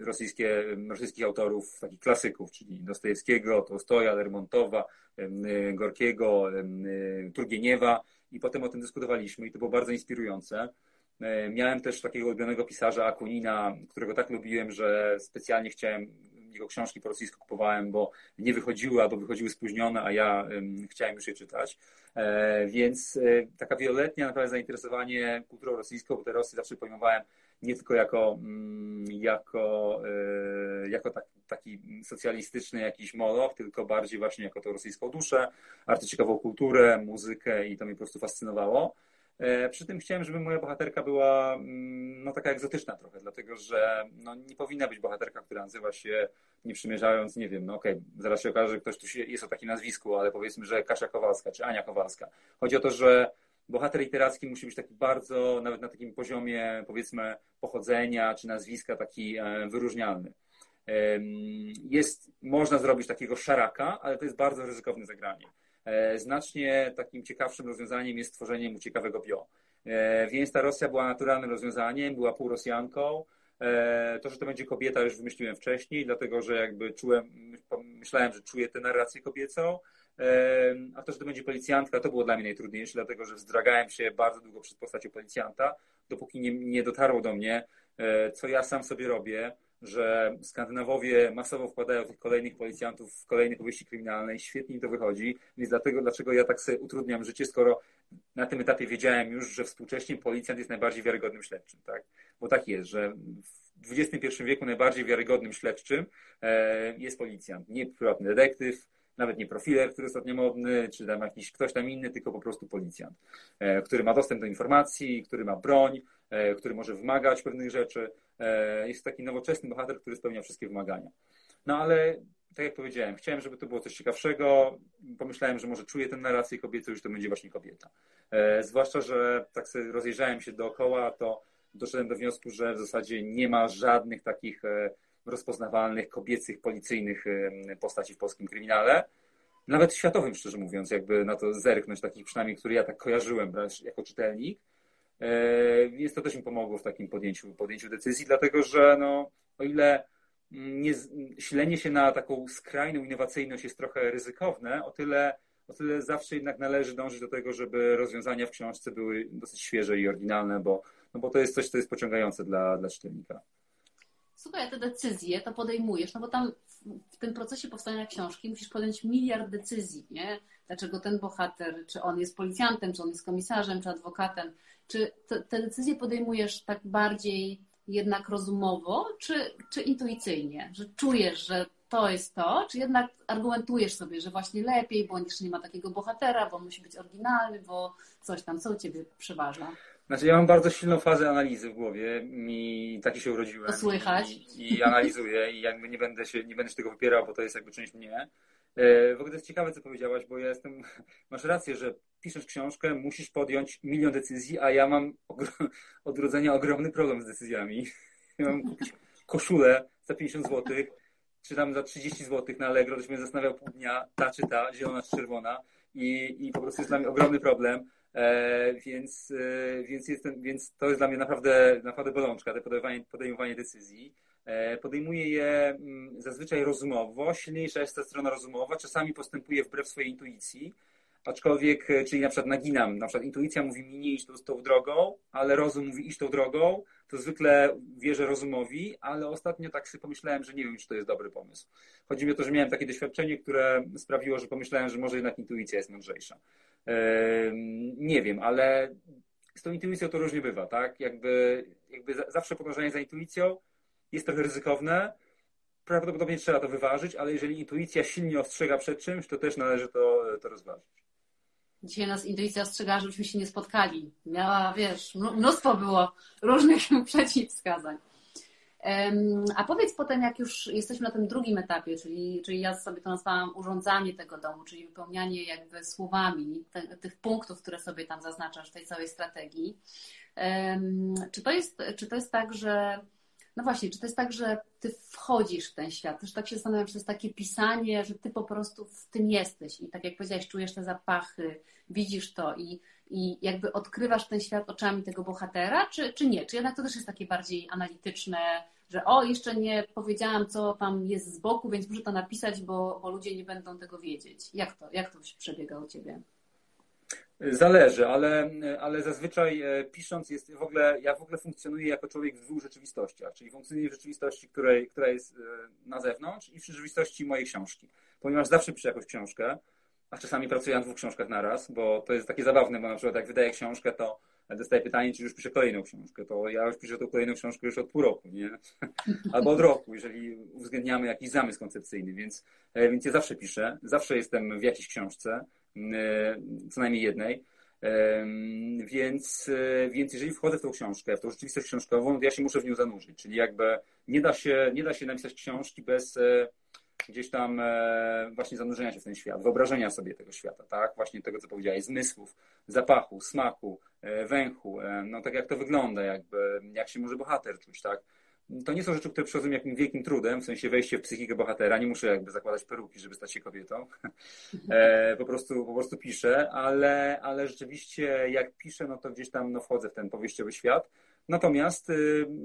rosyjskie, rosyjskich autorów, takich klasyków, czyli Dostojewskiego, Tolstoja, Lermontowa, Gorkiego, Turgieniewa i potem o tym dyskutowaliśmy i to było bardzo inspirujące. E, miałem też takiego ulubionego pisarza Akunina, którego tak lubiłem, że specjalnie chciałem jego książki po rosyjsku kupowałem, bo nie wychodziły albo wychodziły spóźnione, a ja chciałem już je czytać. E, więc e, taka wieloletnia naprawdę zainteresowanie kulturą rosyjską, bo te Rosy zawsze pojmowałem nie tylko jako, mm, jako, jako tak, taki socjalistyczny jakiś moloch, tylko bardziej właśnie jako tą rosyjską duszę, artyczekową kulturę, muzykę i to mnie po prostu fascynowało. E, przy tym chciałem, żeby moja bohaterka była mm, no, taka egzotyczna trochę, dlatego że no, nie powinna być bohaterka, która nazywa się, nie przymierzając, nie wiem, no okej, okay, zaraz się okaże, że ktoś tu jest o takim nazwisku, ale powiedzmy, że Kasia Kowalska czy Ania Kowalska. Chodzi o to, że bohater literacki musi być taki bardzo, nawet na takim poziomie, powiedzmy, pochodzenia czy nazwiska, taki e, wyróżnialny. Jest, można zrobić takiego szaraka, ale to jest bardzo ryzykowne zagranie. E, znacznie takim ciekawszym rozwiązaniem jest stworzenie mu ciekawego bio. E, więc ta Rosja była naturalnym rozwiązaniem, była półrosjanką. E, to, że to będzie kobieta, już wymyśliłem wcześniej, dlatego że jakby czułem, myślałem, że czuję tę narrację kobiecą. A to, że to będzie policjantka, to było dla mnie najtrudniejsze, dlatego że wzdragałem się bardzo długo przed postacią policjanta, dopóki nie, nie dotarło do mnie, co ja sam sobie robię że Skandynawowie masowo wkładają tych kolejnych policjantów w kolejne powieści kryminalne i świetnie im to wychodzi. Więc dlatego, dlaczego ja tak sobie utrudniam życie, skoro na tym etapie wiedziałem już, że współcześnie policjant jest najbardziej wiarygodnym śledczym, tak? Bo tak jest, że w XXI wieku najbardziej wiarygodnym śledczym e, jest policjant, nie prywatny detektyw, nawet nie profiler, który jest ostatnio modny, czy tam jakiś ktoś tam inny, tylko po prostu policjant, e, który ma dostęp do informacji, który ma broń, e, który może wymagać pewnych rzeczy. E, jest taki nowoczesny bohater, który spełnia wszystkie wymagania. No ale tak jak powiedziałem, chciałem, żeby to było coś ciekawszego. Pomyślałem, że może czuję tę narrację kobiecą, już to będzie właśnie kobieta. E, zwłaszcza, że tak sobie rozejrzałem się dookoła, to doszedłem do wniosku, że w zasadzie nie ma żadnych takich e, rozpoznawalnych kobiecych, policyjnych postaci w polskim kryminale. Nawet światowym, szczerze mówiąc, jakby na to zerknąć, takich przynajmniej, które ja tak kojarzyłem jako czytelnik. E, więc to też mi pomogło w takim podjęciu, podjęciu decyzji, dlatego że no, o ile nie, silenie się na taką skrajną innowacyjność jest trochę ryzykowne, o tyle, o tyle zawsze jednak należy dążyć do tego, żeby rozwiązania w książce były dosyć świeże i oryginalne, bo, no bo to jest coś, co jest pociągające dla, dla czytelnika. Słuchaj, a te decyzje to podejmujesz, no bo tam w, w tym procesie powstania książki musisz podjąć miliard decyzji, nie? Dlaczego ten bohater, czy on jest policjantem, czy on jest komisarzem, czy adwokatem, czy te, te decyzje podejmujesz tak bardziej jednak rozumowo, czy, czy intuicyjnie? Że czujesz, że to jest to, czy jednak argumentujesz sobie, że właśnie lepiej, bo jeszcze nie ma takiego bohatera, bo musi być oryginalny, bo coś tam, co u ciebie przeważa? Znaczy ja mam bardzo silną fazę analizy w głowie i taki się urodziłem. To słychać. I, i analizuję i jakby nie będę, się, nie będę się tego wypierał, bo to jest jakby część mnie. E, w ogóle to jest ciekawe, co powiedziałaś, bo ja jestem, masz rację, że piszesz książkę, musisz podjąć milion decyzji, a ja mam od urodzenia ogromny problem z decyzjami. Ja mam kupić koszulę za 50 zł, czy tam za 30 zł na Allegro, to się mnie zastanawiał pół dnia, ta czy ta, zielona czy czerwona i, i po prostu jest dla mnie ogromny problem. E, więc, e, więc, jestem, więc to jest dla mnie naprawdę, naprawdę bolączka, to podejmowanie, podejmowanie decyzji. E, podejmuje je mm, zazwyczaj rozumowo, silniejsza jest ta strona rozumowa, czasami postępuje wbrew swojej intuicji, aczkolwiek, e, czyli na przykład naginam, na przykład intuicja mówi mi nie iść tą, tą drogą, ale rozum mówi iść tą drogą, to zwykle wierzę rozumowi, ale ostatnio tak sobie pomyślałem, że nie wiem, czy to jest dobry pomysł. Chodzi mi o to, że miałem takie doświadczenie, które sprawiło, że pomyślałem, że może jednak intuicja jest mądrzejsza. Nie wiem, ale z tą intuicją to różnie bywa, tak? Jakby, jakby zawsze podążanie za intuicją jest trochę ryzykowne. Prawdopodobnie trzeba to wyważyć, ale jeżeli intuicja silnie ostrzega przed czymś, to też należy to, to rozważyć. Dzisiaj nas intuicja ostrzega, żebyśmy się nie spotkali. Miała, wiesz, mnóstwo było różnych przeciwwskazań. A powiedz potem, jak już jesteśmy na tym drugim etapie, czyli, czyli ja sobie to nazwałam urządzanie tego domu, czyli wypełnianie jakby słowami te, tych punktów, które sobie tam zaznaczasz w tej całej strategii. Czy to jest, czy to jest tak, że no właśnie, czy to jest tak, że ty wchodzisz w ten świat? Też tak się zastanawiam, czy to jest takie pisanie, że ty po prostu w tym jesteś i tak jak powiedziałeś, czujesz te zapachy, widzisz to i, i jakby odkrywasz ten świat oczami tego bohatera, czy, czy nie? Czy jednak to też jest takie bardziej analityczne, że o, jeszcze nie powiedziałam, co tam jest z boku, więc muszę to napisać, bo, bo ludzie nie będą tego wiedzieć. Jak to, jak to przebiega u Ciebie? Zależy, ale, ale zazwyczaj e, pisząc jest w ogóle, ja w ogóle funkcjonuję jako człowiek w dwóch rzeczywistościach, czyli funkcjonuję w rzeczywistości, której, która jest e, na zewnątrz i w rzeczywistości mojej książki. Ponieważ zawsze piszę jakąś książkę, a czasami pracuję na dwóch książkach naraz, bo to jest takie zabawne, bo na przykład jak wydaję książkę, to dostaję pytanie, czy już piszę kolejną książkę, to ja już piszę tą kolejną książkę już od pół roku, nie? Albo od roku, jeżeli uwzględniamy jakiś zamysł koncepcyjny, więc, e, więc ja zawsze piszę, zawsze jestem w jakiejś książce, co najmniej jednej. Więc, e, więc jeżeli wchodzę w tą książkę, w tą rzeczywistość książkową, to ja się muszę w nią zanurzyć. Czyli jakby nie da się, nie da się napisać książki bez gdzieś tam właśnie zanurzenia się w ten świat, wyobrażenia sobie tego świata, tak? Właśnie tego, co powiedziałeś, zmysłów, zapachu, smaku, węchu, no tak jak to wygląda, jakby, jak się może bohater czuć, tak? To nie są rzeczy, które przychodzą jakimś wielkim trudem, w sensie wejście w psychikę bohatera. Nie muszę jakby zakładać peruki, żeby stać się kobietą. E, po, prostu, po prostu piszę, ale, ale rzeczywiście jak piszę, no to gdzieś tam no, wchodzę w ten powieściowy świat. Natomiast y,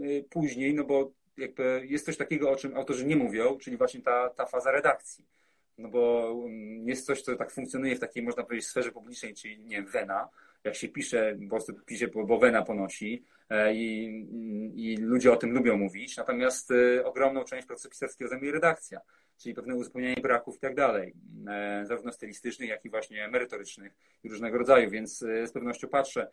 y, później, no bo jakby jest coś takiego, o czym autorzy nie mówią, czyli właśnie ta, ta faza redakcji. No bo um, jest coś, co tak funkcjonuje w takiej, można powiedzieć, sferze publicznej, czyli nie wena. Jak się pisze, po prostu pisze, bo wena ponosi i, i ludzie o tym lubią mówić, natomiast e, ogromną część procesu pisarskiego zajmuje redakcja, czyli pewne uzupełnianie braków i tak dalej, e, zarówno stylistycznych, jak i właśnie merytorycznych i różnego rodzaju, więc z pewnością patrzę,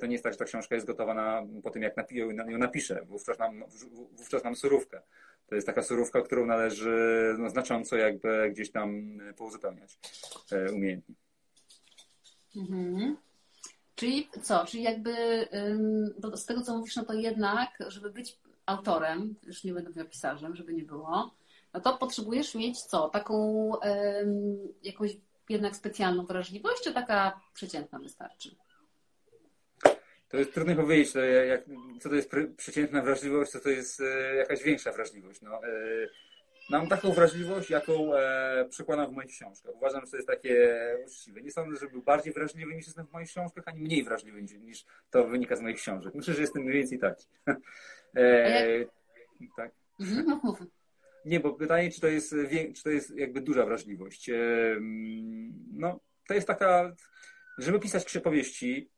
to nie jest tak, że ta książka jest gotowa na, po tym, jak ją napiszę. Wówczas mam, wówczas mam surówkę. To jest taka surówka, którą należy no, znacząco jakby gdzieś tam pouzupełniać umiejętnie. Mhm. Czyli co? Czyli jakby z tego, co mówisz, no to jednak, żeby być autorem, już nie będę mówiła pisarzem, żeby nie było, no to potrzebujesz mieć co? Taką jakąś jednak specjalną wrażliwość, czy taka przeciętna wystarczy? To jest trudno powiedzieć, jak, co to jest przeciętna wrażliwość, co to jest e, jakaś większa wrażliwość. No, e, Mam taką wrażliwość, jaką e, przykładam w moich książkach. Uważam, że to jest takie uczciwe. Nie sądzę, że był bardziej wrażliwy niż jestem w moich książkach, ani mniej wrażliwy niż to wynika z moich książek. Myślę, że jestem mniej więcej taki. E, tak. Mhm, Nie, bo pytanie, czy to jest, czy to jest jakby duża wrażliwość. E, no, to jest taka, żeby pisać przypowieści,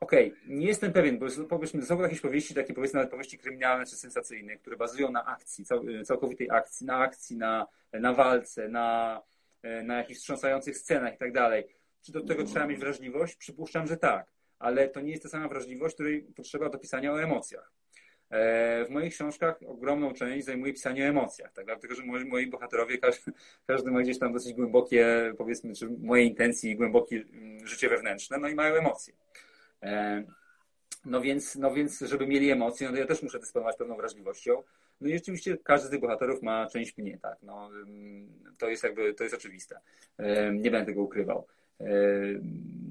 Okej, okay. nie jestem pewien, bo powiedzmy, są jakieś powieści, takie powiedzmy nawet powieści kryminalne czy sensacyjne, które bazują na akcji, całkowitej akcji, na akcji, na, na walce, na, na jakichś wstrząsających scenach i tak dalej. Czy do tego trzeba mieć wrażliwość? Przypuszczam, że tak, ale to nie jest ta sama wrażliwość, której potrzeba do pisania o emocjach. E, w moich książkach ogromną część zajmuje pisanie o emocjach, tak? dlatego że moi, moi bohaterowie, każdy, każdy ma gdzieś tam dosyć głębokie, powiedzmy, czy moje intencji, głębokie mm, życie wewnętrzne, no i mają emocje. E, no więc, no więc, żeby mieli emocje, no ja też muszę dysponować pewną wrażliwością. No i rzeczywiście każdy z tych bohaterów ma część mnie, tak. No, to jest jakby, to jest oczywiste. E, nie będę tego ukrywał. E,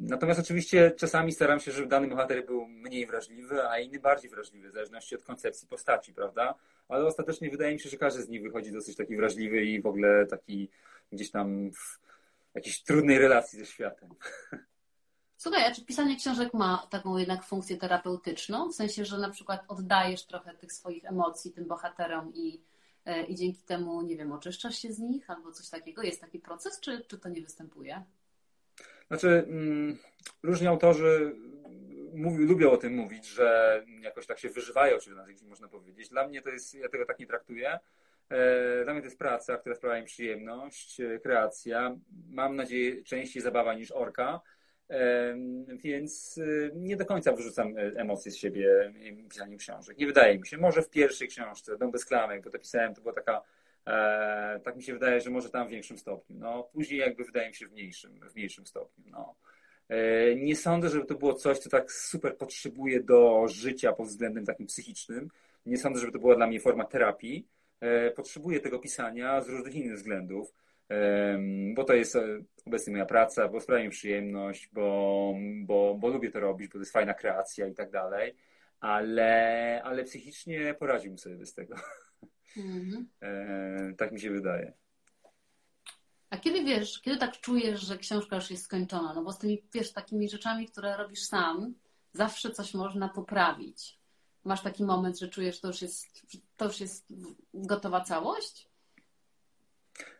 natomiast oczywiście czasami staram się, żeby dany bohater był mniej wrażliwy, a inny bardziej wrażliwy, w zależności od koncepcji postaci, prawda? Ale ostatecznie wydaje mi się, że każdy z nich wychodzi dosyć taki wrażliwy i w ogóle taki gdzieś tam w jakiejś trudnej relacji ze światem. Słuchaj, a czy pisanie książek ma taką jednak funkcję terapeutyczną? W sensie, że na przykład oddajesz trochę tych swoich emocji tym bohaterom i, e, i dzięki temu, nie wiem, oczyszczasz się z nich albo coś takiego? Jest taki proces, czy, czy to nie występuje? Znaczy, mm, różni autorzy mówi, lubią o tym mówić, że jakoś tak się wyżywają, czy można powiedzieć. Dla mnie to jest, ja tego tak nie traktuję. E, dla mnie to jest praca, która sprawia mi przyjemność, e, kreacja. Mam nadzieję, częściej zabawa niż orka więc y, nie do końca wyrzucam e, emocje z siebie pisaniem książek. Nie wydaje mi się. Może w pierwszej książce, Dom bez klamek, bo to pisałem, to była taka, e, tak mi się wydaje, że może tam w większym stopniu. No, później jakby wydaje mi się w mniejszym, w mniejszym stopniu. No. E, nie sądzę, żeby to było coś, co tak super potrzebuje do życia pod względem takim psychicznym. Nie sądzę, żeby to była dla mnie forma terapii. Potrzebuję tego pisania z różnych innych względów bo to jest e, obecnie moja praca, bo sprawia mi przyjemność, bo, bo, bo lubię to robić, bo to jest fajna kreacja i tak dalej. ale, ale psychicznie poradziłbym sobie bez tego. Mhm. E, tak mi się wydaje. A kiedy wiesz, kiedy tak czujesz, że książka już jest skończona? No bo z tymi, wiesz, takimi rzeczami, które robisz sam, zawsze coś można poprawić. Masz taki moment, że czujesz, że to już jest, to już jest gotowa całość?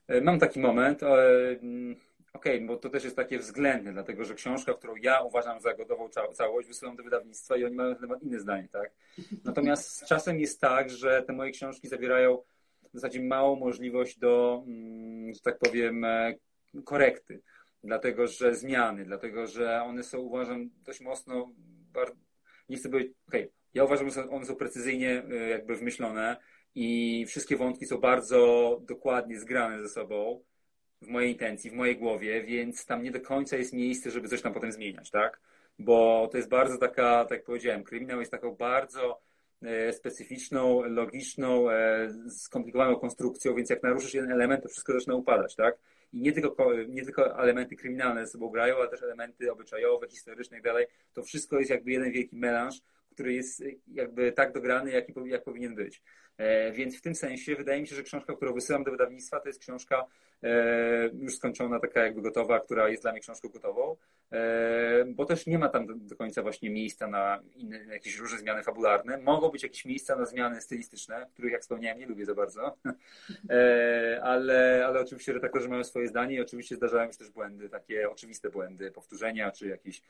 E, mam taki moment. Mm, okej, okay, bo to też jest takie względne, dlatego że książka, którą ja uważam za gotową całość, wysyłam do wydawnictwa i oni mają na temat inne zdanie, tak? Natomiast z czasem jest tak, że te moje książki zawierają w zasadzie małą możliwość do, mm, że tak powiem, e, korekty, dlatego że zmiany, dlatego że one są, uważam, dość mocno, nie chcę powiedzieć, okej, okay, ja uważam, że one są precyzyjnie e, jakby wymyślone i wszystkie wątki są bardzo dokładnie zgrane ze sobą w mojej intencji, w mojej głowie, więc tam nie do końca jest miejsce, żeby coś tam potem zmieniać, tak? Bo to jest bardzo taka, tak jak powiedziałem, kryminał jest taką bardzo E, specyficzną, logiczną, e, skomplikowaną konstrukcją, więc jak naruszysz jeden element, to wszystko zaczyna upadać, tak? I nie tylko, nie tylko elementy kryminalne ze sobą grają, ale też elementy obyczajowe, historyczne i tak dalej. To wszystko jest jakby jeden wielki melanż, który jest jakby tak dograny, jak, jak powinien być. E, więc w tym sensie wydaje mi się, że książka, którą wysyłam do wydawnictwa, to jest książka już skończona, taka jakby gotowa, która jest dla mnie książką gotową. Bo też nie ma tam do, końca właśnie miejsca na inne, jakieś różne zmiany fabularne. Mogą być jakieś miejsca na zmiany stylistyczne, których jak wspomniałem nie lubię za bardzo, e, ale, ale oczywiście redaktorzy mają swoje zdanie i oczywiście zdarzają się też błędy, takie oczywiste błędy, powtórzenia, czy jakieś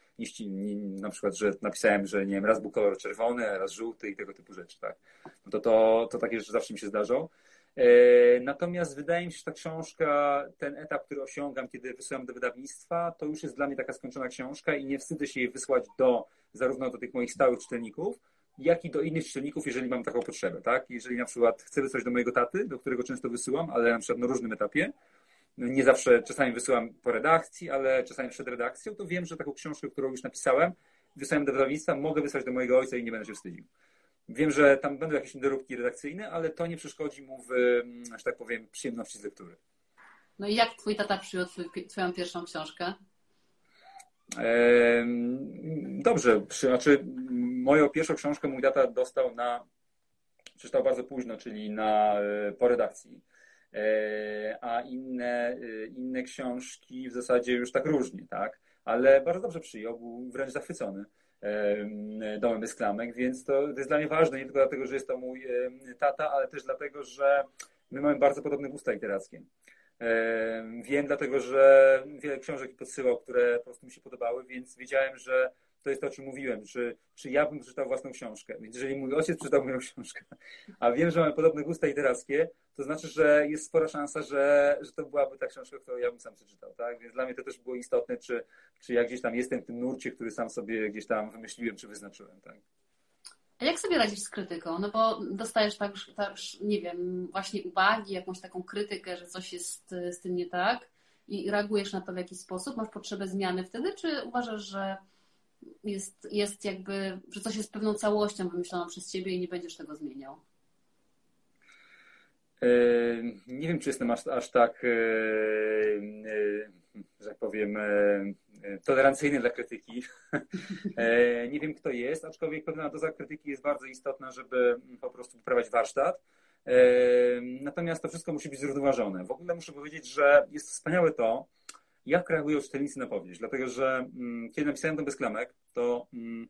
na przykład, że napisałem, że nie wiem, raz był kolor czerwony, raz żółty i tego typu rzeczy, tak. No to, to, to takie rzeczy zawsze mi się zdarzą. E, natomiast wydaje mi się, że ta książka, ten etap, który osiągam, kiedy wysyłam do wydawnictwa, to już jest dla mnie taka skończona książka i nie wstydzę się jej wysłać do, zarówno do tych moich stałych czytelników, jak i do innych czytelników, jeżeli mam taką potrzebę, tak? Jeżeli na przykład chcę wysłać do mojego taty, do którego często wysyłam, ale na przykład na różnym etapie, nie zawsze, czasami wysyłam po redakcji, ale czasami przed redakcją, to wiem, że taką książkę, którą już napisałem, wysłałem do wydawnictwa, mogę wysłać do mojego ojca i nie będę się wstydził. Wiem, że tam będą jakieś doróbki redakcyjne, ale to nie przeszkodzi mu w, mm, że tak powiem, przyjemności z lektury. No i jak twój tata przyjął twoją pierwszą książkę? Dobrze, znaczy moją pierwszą książkę mój tata dostał na, przeczytał bardzo późno, czyli na, e, po redakcji, e, a inne, e, inne książki w zasadzie już tak różnie, tak, ale bardzo dobrze przyjął, był wręcz zachwycony domem bez klamek, więc to, to jest dla mnie ważne, nie tylko dlatego, że jest to mój tata, ale też dlatego, że my mamy bardzo podobne gusta literackie. Wiem dlatego, że wiele książek podsyłał, które po prostu mi się podobały, więc wiedziałem, że to jest to, o czym mówiłem, czy, czy ja bym przeczytał własną książkę. Więc jeżeli mój ojciec przeczytał moją książkę, a wiem, że mamy podobne gusta literackie, to znaczy, że jest spora szansa, że, że to byłaby ta książka, którą ja bym sam przeczytał. Tak? Więc dla mnie to też było istotne, czy, czy ja gdzieś tam jestem w tym nurcie, który sam sobie gdzieś tam wymyśliłem, czy wyznaczyłem. Tak? A jak sobie radzisz z krytyką? No bo dostajesz tak, tak, nie wiem, właśnie uwagi, jakąś taką krytykę, że coś jest z tym nie tak i reagujesz na to w jakiś sposób? Masz potrzebę zmiany wtedy, czy uważasz, że jest, jest jakby, że coś jest pewną całością wymyśloną przez ciebie i nie będziesz tego zmieniał? Nie wiem, czy jestem aż, aż tak, że tak powiem, tolerancyjny dla krytyki. Nie wiem, kto jest, aczkolwiek pewna doza krytyki jest bardzo istotna, żeby po prostu poprawiać warsztat. Natomiast to wszystko musi być zrównoważone. W ogóle muszę powiedzieć, że jest wspaniałe to, jak reagują czytelnicy na powieść. Dlatego, że mm, kiedy napisałem to bez klamek, to mm,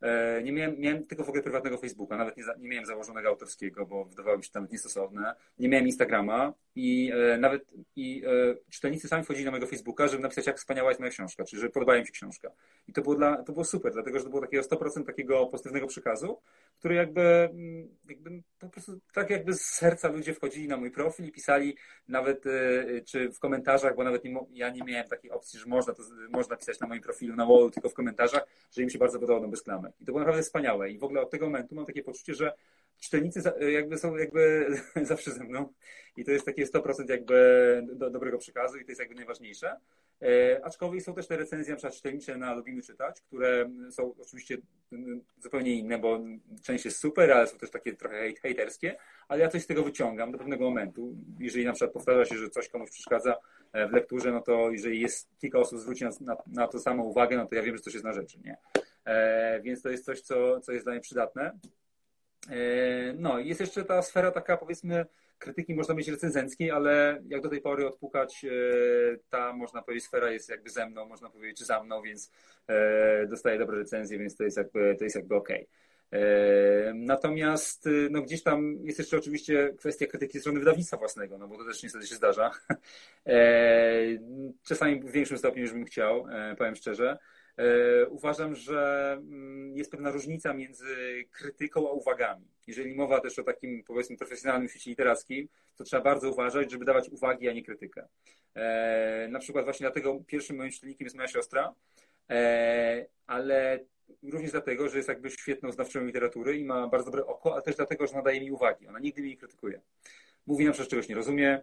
e, nie miałem, miałem tylko w ogóle prywatnego Facebooka, nawet nie, za, nie miałem założonego autorskiego, bo wydawało mi się tam niestosowne. Nie miałem Instagrama i e, nawet i e, czytelnicy sami wchodzili na mojego Facebooka, żeby napisać, jak wspaniała jest moja książka, czyli że podoba mi się książka. I to było, dla, to było super, dlatego że to było takiego 100% takiego pozytywnego przekazu, który jakby, mm, jakby po prostu tak jakby z serca ludzie wchodzili na mój profil i pisali nawet e, czy w komentarzach, bo nawet nie, ja nie miałem takiej opcji, że można to, można pisać na moim profilu na wallu, tylko w komentarzach, że im się bardzo podobało bez klamek. I to było naprawdę wspaniałe. I w ogóle od tego momentu mam takie poczucie, że czytelnicy jakby są jakby zawsze ze mną i to jest takie 100% jakby do, dobrego przekazu i to jest jakby najważniejsze. E, aczkolwiek są też te recenzje na przykład na Lubimy Czytać, które są oczywiście zupełnie inne, bo część jest super, ale są też takie trochę hejterskie, ale ja coś z tego wyciągam do pewnego momentu. Jeżeli na przykład powtarza się, że coś komuś przeszkadza e, w lekturze, no to jeżeli jest kilka osób zwróci na, na, na to samą uwagę, no to ja wiem, że coś jest na rzeczy, nie? więc to jest coś, co, co jest dla mnie przydatne. No i jest jeszcze ta sfera taka, powiedzmy, krytyki można mieć recenzenckiej, ale jak do tej pory odpukać, e, ta, można powiedzieć, sfera jest jakby ze mną, można powiedzieć, czy za mną, więc e, dostaję dobre recenzje, więc to jest jakby, to jest jakby okej. Okay. E, natomiast no, gdzieś tam jest jeszcze oczywiście kwestia krytyki strony wydawnictwa własnego, no bo to też niestety się zdarza. Czasami w większym stopniu niż bym chciał, powiem szczerze. E, uważam, że mm, jest pewna różnica między krytyką a uwagami. Jeżeli mowa też o takim, powiedzmy, profesjonalnym świecie literackim, to trzeba bardzo uważać, żeby dawać uwagi, a nie krytykę. E, na przykład właśnie dlatego pierwszym moim czytelnikiem jest moja siostra, e, ale również dlatego, że jest jakby świetną znawczynią literatury i ma bardzo dobre oko, ale też dlatego, że nadaje mi uwagi. Ona nigdy mnie nie krytykuje. Mówi na przykład, czegoś nie rozumie,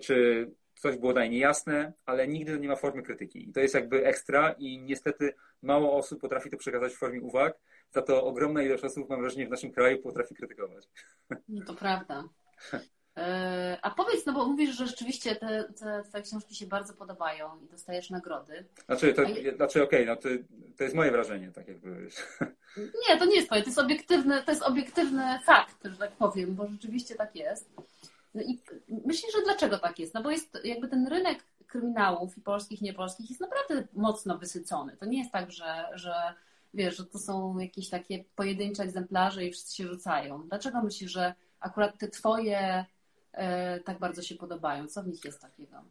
czy coś było daje niejasne, ale nigdy nie ma formy krytyki. I to jest jakby ekstra i niestety mało osób potrafi to przekazać w formie uwag, za to ogromna ilość osób, mam wrażenie, w naszym kraju potrafi krytykować. No to prawda. E, a powiedz, no bo mówisz, że rzeczywiście te, te twoje książki się bardzo podobają i dostajesz nagrody. Znaczy, to, znaczy okej, okay, no to, to jest moje wrażenie, tak jakby. Nie, to nie jest twoje, to jest obiektywny, to jest obiektywny fakt, że tak powiem, bo rzeczywiście tak jest. No i myślę, że dlaczego tak jest? No bo jest jakby ten rynek kryminałów i polskich, niepolskich jest naprawdę mocno wysycony. To nie jest tak, że, że wiesz, że to są jakieś takie pojedyncze egzemplarze i wszyscy się rzucają. Dlaczego myślisz, że akurat te twoje e, tak bardzo się podobają? Co w nich jest takiego?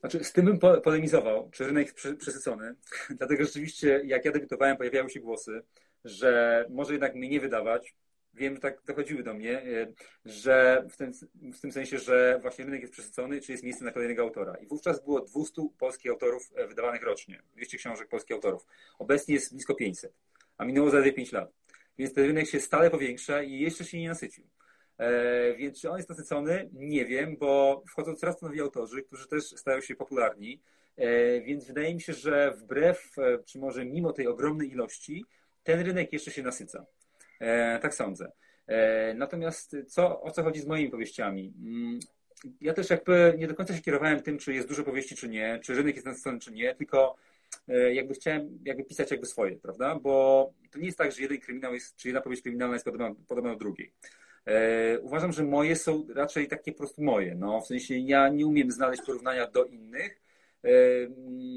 Znaczy, z tym bym polemizował, czy rynek jest przesycony, dlatego rzeczywiście, jak ja debiutowałem, pojawiały się głosy, że może jednak mnie nie wydawać, wiem, że tak dochodziły do mnie, e, że w tym, w tym sensie, że właśnie rynek jest przesycony, czy jest miejsce na kolejnego autora. I wówczas było 200 polskich autorów e, wydawanych rocznie, 200 książek polskich autorów. Obecnie jest blisko 500, a minęło zaledwie 5 lat. Więc ten rynek się stale powiększa i jeszcze się nie nasycił. E, więc czy on jest nasycony? Nie wiem, bo wchodzą coraz to nowi autorzy, którzy też stają się popularni. Więc wydaje mi się, że wbrew, czy może mimo tej ogromnej ilości, ten rynek jeszcze się nasyca. E, tak sądzę. E, natomiast co, o co chodzi z moimi powieściami? Mm, ja też jakby nie do końca się kierowałem tym, czy jest dużo powieści, czy nie, czy rynek jest nasycony, czy nie, tylko e, jakby chciałem jakby pisać jakby swoje, prawda? Bo to nie jest tak, że jeden kryminał jest, czy jedna powieść kryminalna jest podobna, podobna do drugiej. uważam, że moje są raczej takie po prostu moje. No, w sensie ja nie umiem znaleźć porównania do innych,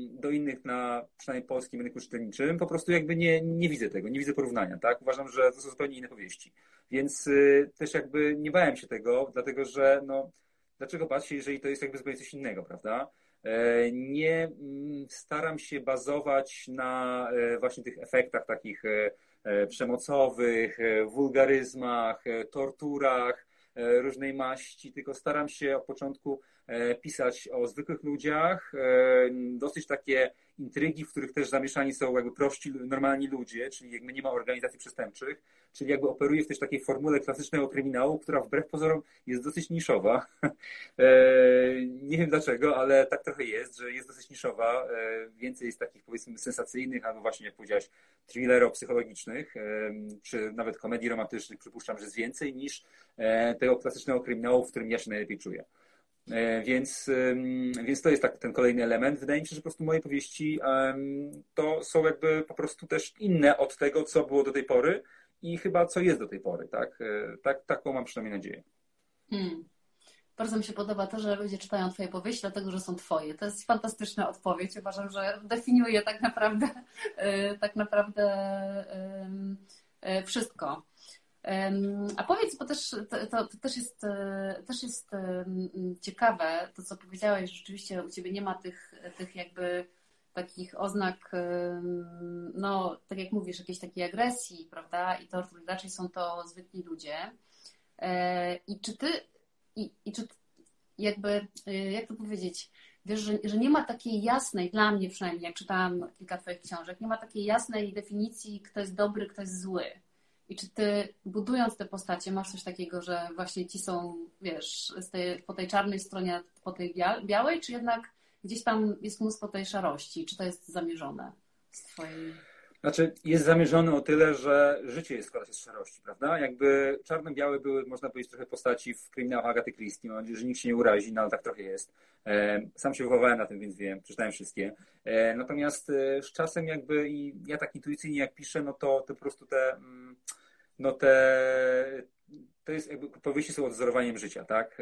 do innych na przynajmniej polskim rynku czytelniczym, po prostu jakby nie, nie widzę tego, nie widzę porównania, tak? Uważam, że to są zupełnie inne powieści. Więc y, też jakby nie bałem się tego, dlatego że no, dlaczego bać się, jeżeli to jest jakby zupełnie coś innego, prawda? E, nie mm, staram się bazować na e, właśnie tych efektach takich e, przemocowych, wulgaryzmach, torturach różnej maści, tylko staram się od początku pisać o zwykłych ludziach, e, dosyć takie intrygi, w których też zamieszani są jakby prości, normalni ludzie, czyli jakby nie ma organizacji przestępczych, czyli jakby operuje w też takiej formule klasycznego kryminału, która wbrew pozorom jest dosyć niszowa. E, nie wiem dlaczego, ale tak trochę jest, że jest dosyć niszowa. Więcej jest takich powiedzmy sensacyjnych, albo właśnie jak powiedziałeś, thrillerów-psychologicznych, czy nawet komedii romantycznych, przypuszczam, że jest więcej niż tego klasycznego kryminału, w którym ja się najlepiej czuję. E, więc, więc to jest tak, ten kolejny element. Wydaje mi się, że po prostu moje powieści to są jakby po prostu też inne od tego, co było do tej pory i chyba co jest do tej pory. Tak, e, tak taką mam przynajmniej nadzieję. Hmm. Bardzo mi się podoba to, że ludzie czytają Twoje powieści, dlatego że są Twoje. To jest fantastyczna odpowiedź. Uważam, że definiuje tak naprawdę, e, tak naprawdę wszystko. A powiedz, bo też to, to, też jest, e, też jest ciekawe, to co powiedziałeś, że rzeczywiście u Ciebie nie ma tych, tych jakby takich oznak, no tak jak mówisz, jakiejś takiej agresji, prawda, i to raczej są to zwykli ludzie. E, I czy Ty, i, i czy jakby, e, jak to powiedzieć, wiesz, że, że nie ma takiej jasnej, dla mnie przynajmniej, jak czytałam kilka Twoich książek, nie ma takiej jasnej definicji, kto jest dobry, kto jest zły i czy ty, budując te postacie, masz coś takiego, że właśnie ci są, wiesz, tej, po tej czarnej stronie, po tej białej, czy jednak gdzieś tam jest mnóstwo tej szarości? Czy to jest zamierzone z twojej... Znaczy, jest zamierzony o tyle, że życie jest składa się z szarości, prawda? Jakby czarno-białe były, można powiedzieć, trochę postaci w kryminałach Agaty Christie. Mam nadzieję, że nikt się nie urazi, no ale tak trochę jest. E, sam się wychowałem na tym, więc wiem, przeczytałem wszystkie. E, natomiast e, z czasem jakby i ja tak intuicyjnie jak piszę, no to, to po prostu te, mm, no te, to jest jakby powieści są odzorowaniem życia, tak?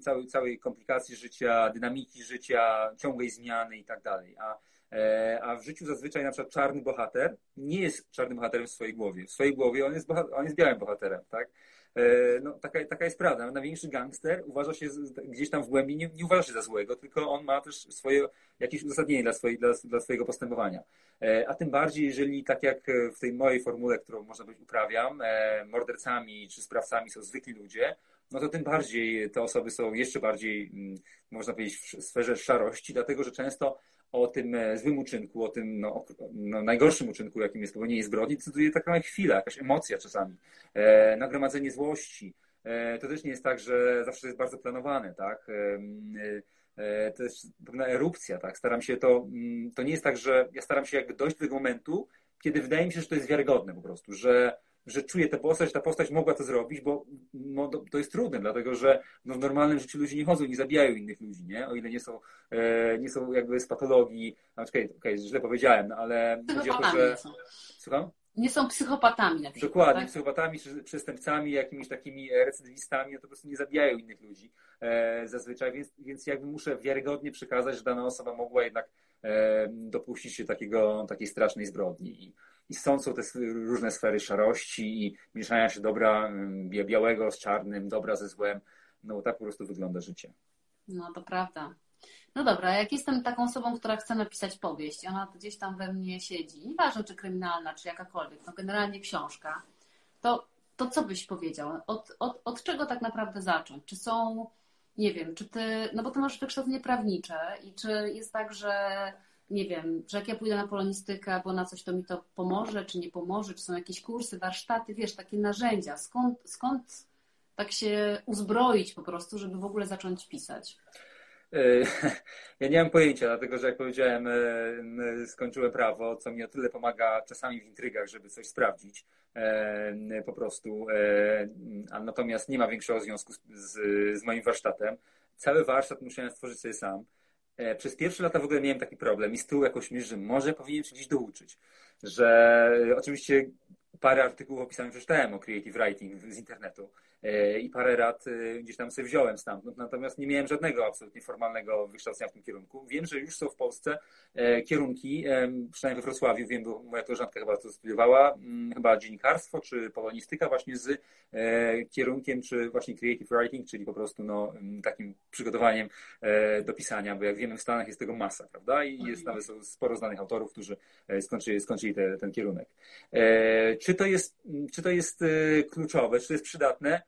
Całej, całej komplikacji życia, dynamiki życia, ciągłej zmiany i tak dalej. A E, a w życiu zazwyczaj na przykład czarny bohater nie jest czarnym bohaterem w swojej głowie. W swojej głowie on jest, on jest białym bohaterem, tak? E, no, taka, taka jest prawda. Największy gangster uważa się gdzieś tam w głębi, nie, nie uważa się za złego, tylko on ma też swoje jakieś uzasadnienie dla, swojej, dla, dla swojego postępowania. E, a tym bardziej, jeżeli tak jak w tej mojej formule, którą można być uprawiam, mordercami czy sprawcami są zwykli ludzie, no to tym bardziej te osoby są jeszcze bardziej, mm, można powiedzieć, w sferze szarości, dlatego że często o tym e, złym uczynku, o tym no, no, najgorszym uczynku, jakim jest popełnienie zbrodni, decyduje taka chwila, jakaś emocja czasami, e, nagromadzenie złości. E, to też nie jest tak, że zawsze jest bardzo planowane, tak? E, e, to jest pewna erupcja, tak? Staram się to, to nie jest tak, że ja staram się jakby dojść do tego momentu, kiedy wydaje mi się, że to jest wiarygodne po prostu, że że czuję tę postać, ta postać mogła to zrobić, bo no, to, jest trudne, dlatego że no, w normalnym życiu ludzie nie chodzą, nie zabijają innych ludzi, nie? O ile nie są, e, nie są jakby z patologii, okej, okay, źle powiedziałem, no, ale chodzi o to, że... Słucham? Nie są psychopatami na przykład. Dokładnie, tak? psychopatami, przestępcami, jakimiś takimi recydywistami, no to po prostu nie zabijają innych ludzi e, zazwyczaj, więc, więc jakby muszę wiarygodnie przekazać, że dana osoba mogła jednak e, dopuścić się takiego, takiej strasznej zbrodni. I, i stąd są te różne sfery szarości i mieszania się dobra mm, białego z czarnym, dobra ze złem. No tak po prostu wygląda życie. No to prawda. No dobra, jak jestem taką osobą, która chce napisać powieść, ona gdzieś tam we mnie siedzi, nieważne czy kryminalna, czy jakakolwiek, no generalnie książka, to, to co byś powiedział? Od, od, od czego tak naprawdę zacząć? Czy są, nie wiem, czy ty, no bo ty masz wykształcenie prawnicze i czy jest tak, że nie wiem, że jak ja pójdę na polonistykę albo na coś, to mi to pomoże, czy nie pomoże, czy są jakieś kursy, warsztaty, wiesz, takie narzędzia. Skąd, skąd tak się uzbroić po prostu, żeby w ogóle zacząć pisać? E, ja nie mam pojęcia, dlatego że jak powiedziałem, e, skończyłem prawo, co mi o tyle pomaga czasami w intrygach, żeby coś sprawdzić e, po prostu. A natomiast nie ma większego związku z, z moim warsztatem. Cały warsztat musiałem stworzyć sobie sam. E, przez pierwsze lata w ogóle miałem taki problem i z tyłu jakoś myślę, że może powinien się gdzieś douczyć. Że oczywiście parę artykułów opisanych przeczytałem o creative writing z internetu i parę rad e, gdzieś tam sobie wziąłem stamtąd, natomiast nie miałem żadnego absolutnie formalnego wykształcenia w tym kierunku. Wiem, że już są w Polsce kierunki, przynajmniej we Wrocławiu, wiem, bo moja koleżanka chyba to studiowała, mm, chyba dziennikarstwo czy polonistyka właśnie z kierunkiem, czy właśnie creative writing, czyli po prostu no, mm, takim przygotowaniem do pisania, bo jak wiemy w Stanach jest tego masa, prawda? I jest mhm. nawet sporo znanych autorów, którzy skończyli, skończyli te, ten kierunek. Czy to jest, czy to jest kluczowe, czy to jest przydatne?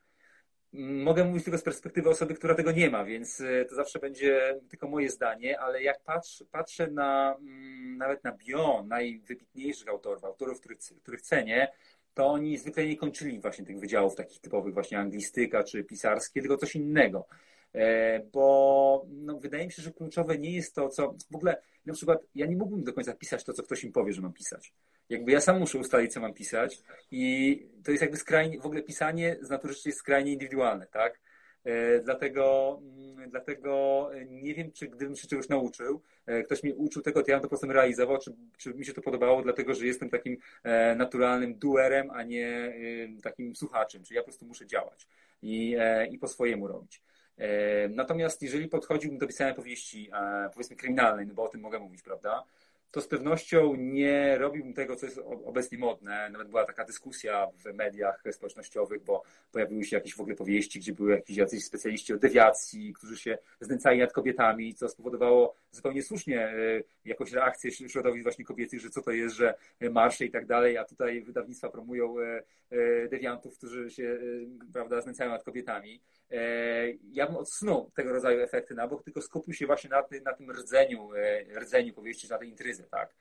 Mogę mówić tylko z perspektywy osoby, która tego nie ma, więc y, to zawsze będzie tylko moje zdanie, ale jak patrz, patrzę na mm, nawet na bio najwybitniejszych autorów, autorów, których, których cenię, to oni zwykle nie kończyli właśnie tych wydziałów takich typowych właśnie anglistyka czy pisarskie, tylko coś innego. E, bo no, wydaje mi się, że kluczowe nie jest to, co w ogóle, na przykład ja nie mógłbym do końca pisać to, co ktoś mi powie, że mam pisać. Jakby ja sam muszę ustalić, co mam pisać i to jest jakby skrajnie, w ogóle pisanie z natury rzeczy jest skrajnie indywidualne, tak? E, dlatego, mm, dlatego nie wiem, czy gdybym się czegoś nauczył, e, ktoś mnie uczył tego, to ja bym to po prostu realizował, czy, czy mi się to podobało, dlatego że jestem takim naturalnym duerem, a nie takim słuchaczem, czyli ja po prostu muszę działać i, i po swojemu robić. Natomiast jeżeli podchodziłbym do pisania powieści, powiedzmy kryminalnej, no bo o tym mogę mówić, prawda? to z pewnością nie robiłbym tego, co jest obecnie modne. Nawet była taka dyskusja w mediach społecznościowych, bo pojawiły się jakieś w ogóle powieści, gdzie były jakiś jacyś specjaliści od dewiacji, którzy się znęcali nad kobietami, co spowodowało zupełnie słusznie e, jakąś reakcję środowisk właśnie kobiecych, że co to jest, że marsze i tak dalej, a tutaj wydawnictwa promują e, e, dewiantów, którzy się prawda, znęcają nad kobietami. Ja bym odsunął tego rodzaju efekty na bok, tylko skupił się właśnie na, tym, na tym rdzeniu, rdzeniu powieści, na tej intryzy, tak?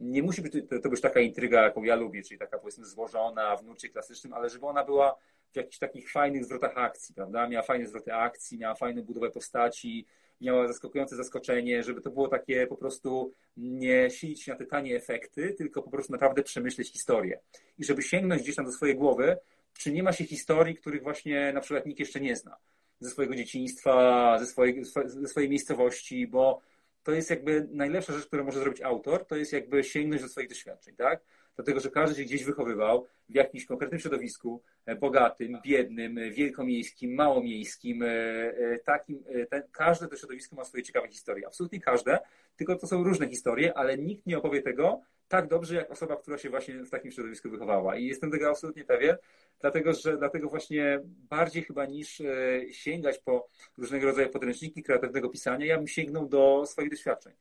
Nie musi być to, to być taka intryga, jaką ja lubię, czyli taka powiedzmy złożona w nurcie klasycznym, ale żeby ona była w jakichś takich fajnych zwrotach akcji, prawda? Miała fajne zwroty akcji, miała fajną budowę postaci miała zaskakujące zaskoczenie, żeby to było takie po prostu nie silić się na te tanie efekty, tylko po prostu naprawdę przemyśleć historię. I żeby sięgnąć gdzieś tam do swojej głowy, czy nie ma się historii, których właśnie na przykład nikt jeszcze nie zna. Ze swojego dzieciństwa, ze swojej, ze swojej miejscowości, bo to jest jakby najlepsza rzecz, którą może zrobić autor, to jest jakby sięgnąć do swoich doświadczeń, tak? Dlatego, że każdy się gdzieś wychowywał w jakimś konkretnym środowisku, e, bogatym, biednym, e, wielkomiejskim, małomiejskim, e, takim, ten, każde to środowisko ma swoje ciekawe historie. Absolutnie każde, tylko to są różne historie, ale nikt nie opowie tego tak dobrze, jak osoba, która się właśnie w takim środowisku wychowała. I jestem tego absolutnie pewien, dlatego że dlatego właśnie bardziej chyba niż sięgać po różnego rodzaju podręczniki kreatywnego pisania, ja bym sięgnął do swoich doświadczeń.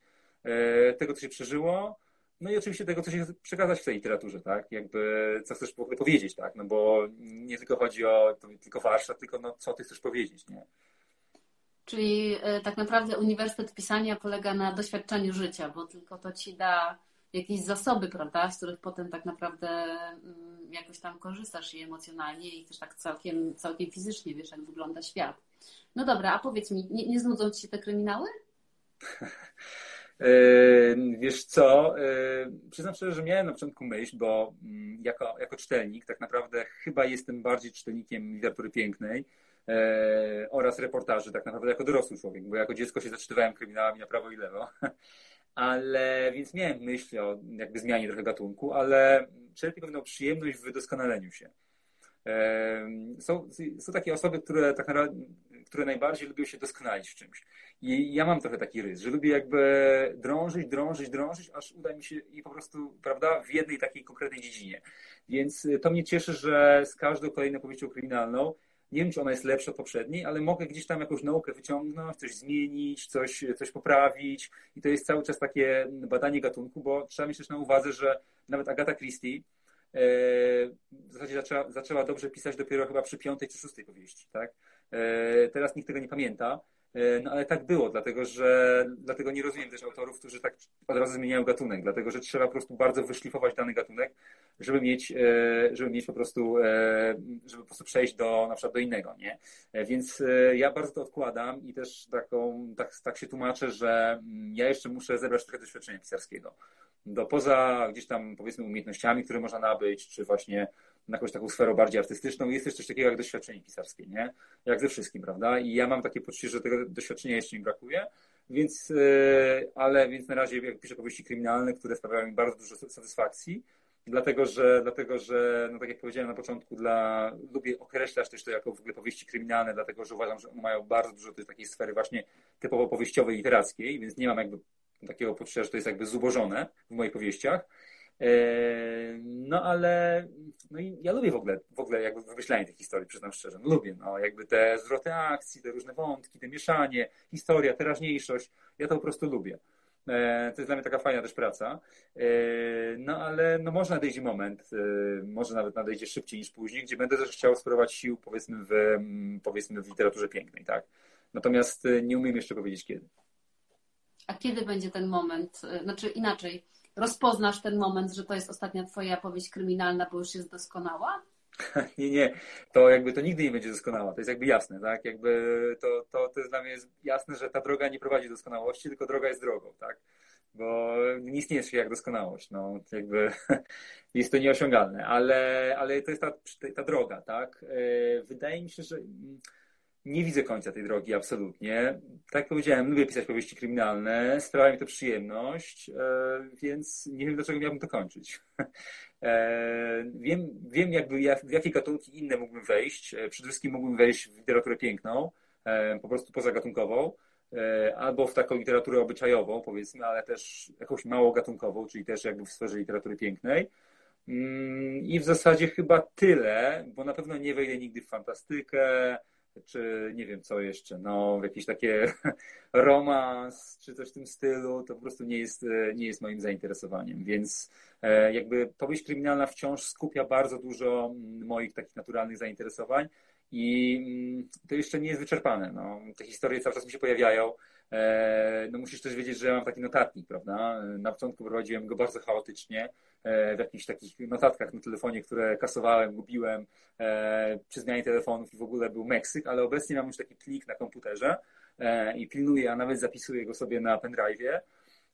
Tego, co się przeżyło, no i oczywiście tego, co się przekazać w tej literaturze, tak? Jakby co chcesz w ogóle powiedzieć, tak? No bo nie tylko chodzi o tylko warsztat, tylko no, co ty chcesz powiedzieć, nie? Czyli e, tak naprawdę Uniwersytet Pisania polega na doświadczeniu życia, bo tylko to ci da jakieś zasoby, prawda, z których potem tak naprawdę mm, jakoś tam korzystasz i emocjonalnie i też tak całkiem, całkiem fizycznie wiesz, jak wygląda świat. No dobra, a powiedz mi, nie, nie znudzą ci się te kryminały? Yy, wiesz co, yy, przyznam szczerze, że miałem na początku myśl, bo mm, jako, jako czytelnik tak naprawdę chyba jestem bardziej czytelnikiem literatury pięknej yy, oraz reportaży, tak naprawdę jako dorosły człowiek, bo jako dziecko się zaczytywałem kryminałami na prawo i lewo. Ale więc miałem myśl o jakby zmianie trochę gatunku, ale czerpię pewną przyjemność w wydoskonaleniu się. Są, są takie osoby, które tak naprawdę które najbardziej lubią się doskonalić w czymś. I ja mam trochę taki rys, że lubię jakby drążyć, drążyć, drążyć, aż uda mi się i po prostu, prawda, w jednej takiej konkretnej dziedzinie. Więc y, to mnie cieszy, że z każdą kolejną powieścią kryminalną nie wiem, czy ona jest lepsza od poprzedniej, ale mogę gdzieś tam jakąś naukę wyciągnąć, coś zmienić, coś, coś poprawić. I to jest cały czas takie badanie gatunku, bo trzeba mieć też na uwadze, że nawet Agata Christie e, w zasadzie zaczęła, zaczęła dobrze pisać dopiero chyba przy piątej czy szóstej powieści, tak? E, teraz nikt tego nie pamięta, e, no ale tak było, dlatego że dlatego nie rozumiem też autorów, którzy tak od razu zmieniają gatunek, dlatego że trzeba po prostu bardzo wyszlifować dany gatunek, żeby mieć, e, żeby mieć po prostu, żeby po prostu przejść do na przykład do innego, nie? Więc ja bardzo to odkładam i też taką, tak, tak się tłumaczę, że mm, ja jeszcze muszę zebrać trochę doświadczenia pisarskiego. Do poza gdzieś tam powiedzmy umiejętnościami, które można nabyć, czy właśnie na jakąś taką sferą bardziej artystyczną. Jest też coś takiego jak doświadczenie pisarskie, nie? Jak ze wszystkim, prawda? I ja mam takie poczucie, że tego doświadczenia jeszcze mi brakuje, więc, e, ale więc na razie jak piszę powieści kryminalne, które sprawiają mi bardzo dużo satysfakcji, dlatego że, dlatego, że no tak jak powiedziałem na początku, dla, lubię określać też to jako w ogóle powieści kryminalne, dlatego że uważam, że one mają bardzo dużo tej takiej sfery właśnie typowo powieściowej, literackiej, więc nie mam jakby takiego poczucia, że to jest jakby zubożone w moich powieściach. E, no ale no i ja lubię w ogóle, w ogóle jakby wymyślanie tych historii, przyznam szczerze. No, lubię, no jakby te zwroty akcji, te różne wątki, te mieszanie, historia, teraźniejszość. Ja to po prostu lubię. E, to jest dla mnie taka fajna też praca. E, no ale no może nadejdzie moment, może nawet nadejdzie szybciej niż później, gdzie będę też chciał spróbować sił powiedzmy w, powiedzmy w literaturze pięknej, tak? Natomiast nie umiem jeszcze powiedzieć kiedy. A kiedy będzie ten moment? Znaczy inaczej, rozpoznasz ten moment, że to jest ostatnia twoja powieść kryminalna, bo już jest doskonała? Nie, nie, to jakby to nigdy nie będzie doskonała, to jest jakby jasne, tak? Jakby to, to, to jest dla mnie jasne, że ta droga nie prowadzi do doskonałości, tylko droga jest drogą, tak? Bo nie istnieje się jak doskonałość, no jakby jest to nieosiągalne, ale, ale to jest ta, ta droga, tak? E, wydaje mi się, że nie widzę końca tej drogi, absolutnie. Tak jak powiedziałem, lubię pisać powieści kryminalne, sprawia mi to przyjemność, e, więc nie wiem, dlaczego miałbym to kończyć. E, wiem, wiem jakby w jakie gatunki inne mógłbym wejść. E, przede wszystkim mógłbym wejść w literaturę piękną, po prostu pozagatunkową, albo w taką literaturę obyczajową, powiedzmy, ale też jakąś mało gatunkową, czyli też jakby w sferze literatury pięknej. Mm, I w zasadzie chyba tyle, bo na pewno nie wejdę nigdy w fantastykę, czy nie wiem co jeszcze, no jakieś takie romans, czy coś w tym stylu, to po prostu nie jest, nie jest moim zainteresowaniem, więc e, jakby powieść kryminalna wciąż skupia bardzo dużo mm, moich takich naturalnych zainteresowań i mm, to jeszcze nie jest wyczerpane, no, te historie cały czas mi się pojawiają, e, no musisz też wiedzieć, że ja mam taki notatnik, prawda, na początku prowadziłem go bardzo chaotycznie, E, w jakichś takich notatkach na telefonie, które kasowałem, gubiłem e, przy zmianie telefonów i w ogóle był Meksyk, ale obecnie mam już taki plik na komputerze, i pilnuję, a nawet zapisuję go sobie na pendrive'ie.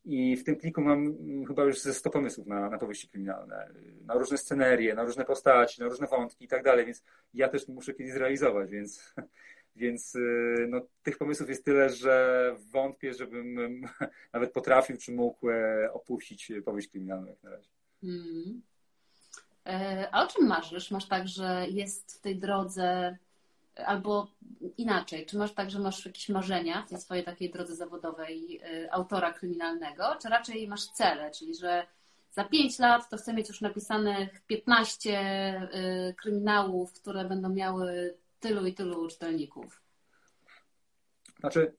I w tym pliku mam mm, chyba już ze 100 pomysłów na, na powieści kryminalne, na różne scenerie, na różne postaci, na różne wątki i tak dalej, więc ja też muszę kiedyś zrealizować, więc, więc y, no, tych pomysłów jest tyle, że wątpię, żebym nawet potrafił czy mógł e, opuścić powieść kryminalną jak na razie. Hmm. A o czym marzysz? Masz tak, że jest w tej drodze albo inaczej, czy masz tak, że masz jakieś marzenia w tej swojej takiej drodze zawodowej y, autora kryminalnego, czy raczej masz cele, czyli że za 5 lat to chcę mieć już napisanych 15 y, kryminałów, które będą miały tylu i tylu czytelników? Znaczy,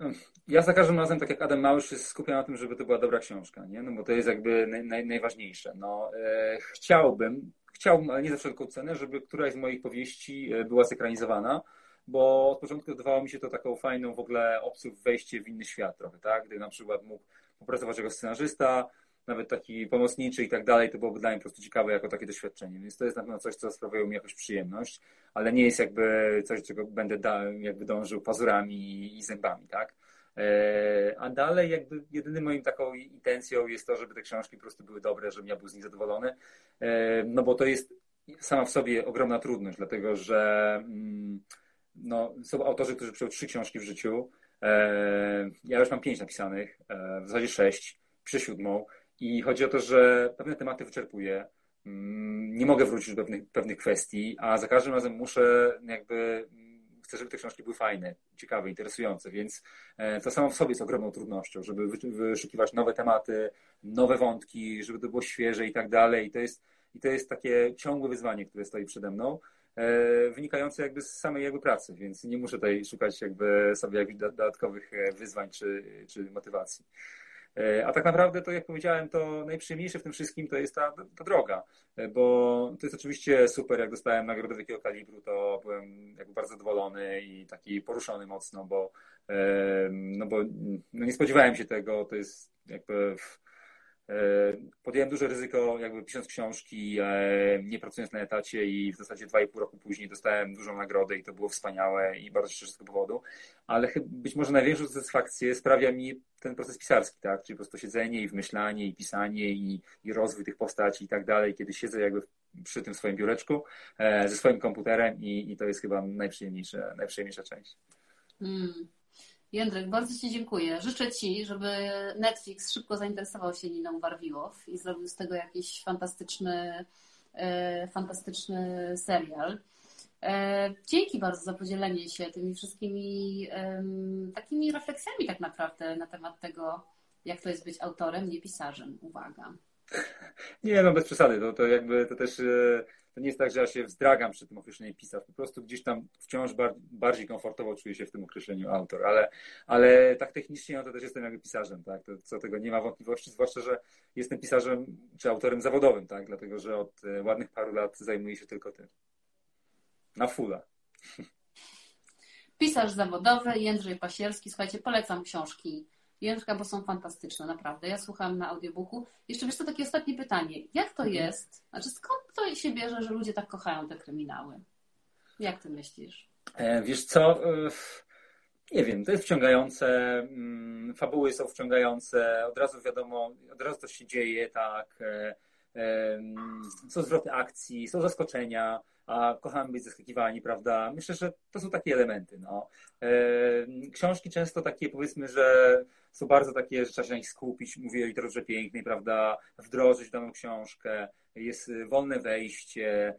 no, ja za każdym razem, tak jak Adam Małysz, się skupiam na tym, żeby to była dobra książka, nie? No bo to jest jakby naj, naj, najważniejsze. No, e, chciałbym, chciałbym, ale nie za wszelką cenę, żeby któraś z moich powieści e, była zekranizowana, bo od początku wydawało mi się to taką fajną w ogóle opcją wejście w inny świat trochę, tak? Gdy na przykład mógł popracować jako scenarzysta, nawet taki pomocniczy i tak dalej, to byłoby dla mnie po prostu ciekawe jako takie doświadczenie. Więc to jest na pewno coś, co sprawiało mi jakąś przyjemność, ale nie jest jakby coś, czego będę da, jakby dążył pazurami i zębami, tak? E, a dalej jakby jedynym moim taką intencją jest to, żeby te książki po prostu były dobre, żebym ja był z nich zadowolony. E, no bo to jest sama w sobie ogromna trudność, dlatego że mm, no, są autorzy, którzy piszą trzy książki w życiu. E, ja już mam pięć napisanych, w zasadzie sześć, piszę siódmą i chodzi o to, że pewne tematy wyczerpuję. Mm, nie mogę wrócić do pewnych, pewnych kwestii, a za każdym razem muszę jakby chcę, żeby te książki były fajne, ciekawe, interesujące, więc e, to samo w sobie jest ogromną trudnością, żeby wyszukiwać nowe tematy, nowe wątki, żeby to było świeże i tak dalej. I to jest, i to jest takie ciągłe wyzwanie, które stoi przede mną, e, wynikające jakby z samej jakby pracy, więc nie muszę tutaj szukać jakby sobie jakichś dodatkowych e, wyzwań czy, czy motywacji. E, a tak naprawdę to, jak powiedziałem, to najprzyjemniejsze w tym wszystkim to jest ta, ta droga, e, bo to jest oczywiście super, jak dostałem nagrodę takiego kalibru, to byłem jakby bardzo zadowolony i taki poruszony mocno, bo, e, no bo no nie spodziewałem się tego, to jest jakby... W, podjąłem duże ryzyko, jakby pisząc książki, e, nie pracując na etacie i w zasadzie dwa i pół roku później dostałem dużą nagrodę i to było wspaniałe i bardzo się z tego powodu. Ale być może największą satysfakcję sprawia mi ten proces pisarski, tak? Czyli po prostu siedzenie i wymyślanie i pisanie i, i rozwój tych postaci i tak dalej, kiedy siedzę jakby przy tym swoim biureczku e, ze swoim komputerem i, i to jest chyba najprzyjemniejsza, najprzyjemniejsza część. Mm. Jędrek, bardzo Ci dziękuję. Życzę Ci, żeby Netflix szybko zainteresował się Niną Warwiłow i zrobił z tego jakiś fantastyczny, e, fantastyczny serial. E, dzięki bardzo za podzielenie się tymi wszystkimi takimi refleksjami tak naprawdę na temat tego, jak to jest być autorem, nie pisarzem. Uwaga. Nie, no bez przesady. To, to jakby to też e, to nie jest tak, że ja się wzdragam przy tym określeniu pisarz. Po prostu gdzieś tam wciąż bardziej komfortowo czuję się w tym określeniu autor, ale, ale tak technicznie no to też jestem jakby pisarzem, tak? To, co tego nie ma wątpliwości, zwłaszcza, że jestem pisarzem czy autorem zawodowym, tak? Dlatego, że od e, ładnych paru lat zajmuję się tylko tym. Na fula. Pisarz zawodowy Jędrzej Pasierski. Słuchajcie, polecam książki Jędrka, bo są fantastyczne, naprawdę. Ja słucham na audiobooku. Jeszcze wiesz, to takie ostatnie pytanie. Jak to mhm. jest? Znaczy, skąd to się bierze, że ludzie tak kochają te kryminały? Jak ty myślisz? E, wiesz co? E, nie wiem, to jest wciągające, mm, fabuły są wciągające, od razu wiadomo, od razu to się dzieje, tak. E, mm, są zwroty akcji, są zaskoczenia a kochamy być zaskakiwani, prawda? Myślę, że to są takie elementy. No. Książki często takie, powiedzmy, że są bardzo takie, że trzeba się na nich skupić, mówię o literaturze pięknej, prawda? Wdrożyć daną książkę, jest wolne wejście,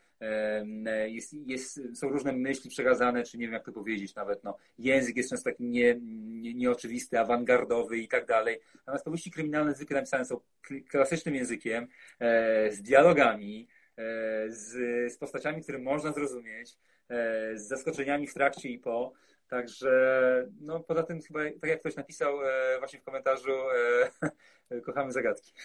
jest, jest, są różne myśli przekazane, czy nie wiem jak to powiedzieć nawet, no. Język jest często taki nie, nie, nieoczywisty, awangardowy i tak dalej. Natomiast powieści kryminalne zwykle napisane są klasycznym językiem, e, z dialogami, E, z, z postaciami, które można zrozumieć, e, z zaskoczeniami w trakcie i po. Także, no poza tym chyba, tak jak ktoś napisał e, właśnie w komentarzu, kochamy zagadki.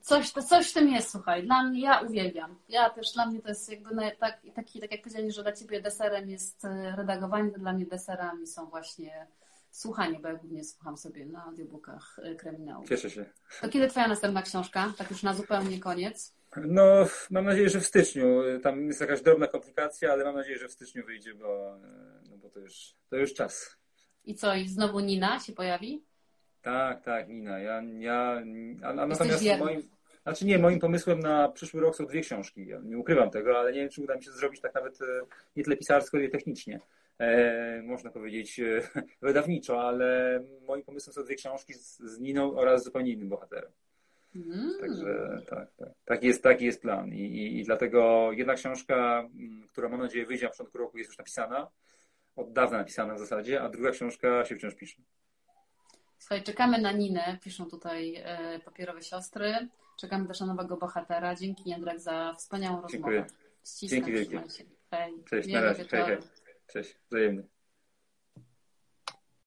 Coś, coś w tym jest, słuchaj. Dla mnie, ja uwielbiam. Ja też, dla mnie to jest jakby tak, taki, tak jak powiedzieli, że dla Ciebie deserem jest redagowanie, to dla mnie deserami są właśnie słuchanie, bo ja głównie słucham sobie na audiobookach kryminałów. Cieszę się. To kiedy Twoja następna książka? Tak już na zupełnie koniec. No, mam nadzieję, że w styczniu. Tam jest jakaś drobna komplikacja, ale mam nadzieję, że w styczniu wyjdzie, bo, no bo to, już, to już czas. I co, i znowu Nina się pojawi? Tak, tak, Nina. Ja, ja, a, a natomiast wierny. moim, znaczy nie, moim pomysłem na przyszły rok są dwie książki. Ja nie ukrywam tego, ale nie wiem, czy uda mi się zrobić tak nawet e, nie tyle pisarsko, ile technicznie. E, można powiedzieć e, wydawniczo, ale moim pomysłem są dwie książki z, z Niną oraz zupełnie innym bohaterem. Mm. Także tak, tak. Taki jest, taki jest plan. I, i, I dlatego jedna książka, m, która mam nadzieję wyjdzie na początku roku, jest już napisana. Od dawna napisana w zasadzie, a druga książka się wciąż pisze. Słuchaj, czekamy na Ninę, piszą tutaj e, papierowe siostry. Czekamy też na nowego bohatera. Dzięki Jędrek za wspaniałą Dziękuję. rozmowę. Ściskam, Dzięki wielkie. Cześć, na razie. Hej, hej. wieczoru. Cześć, wzajemnie.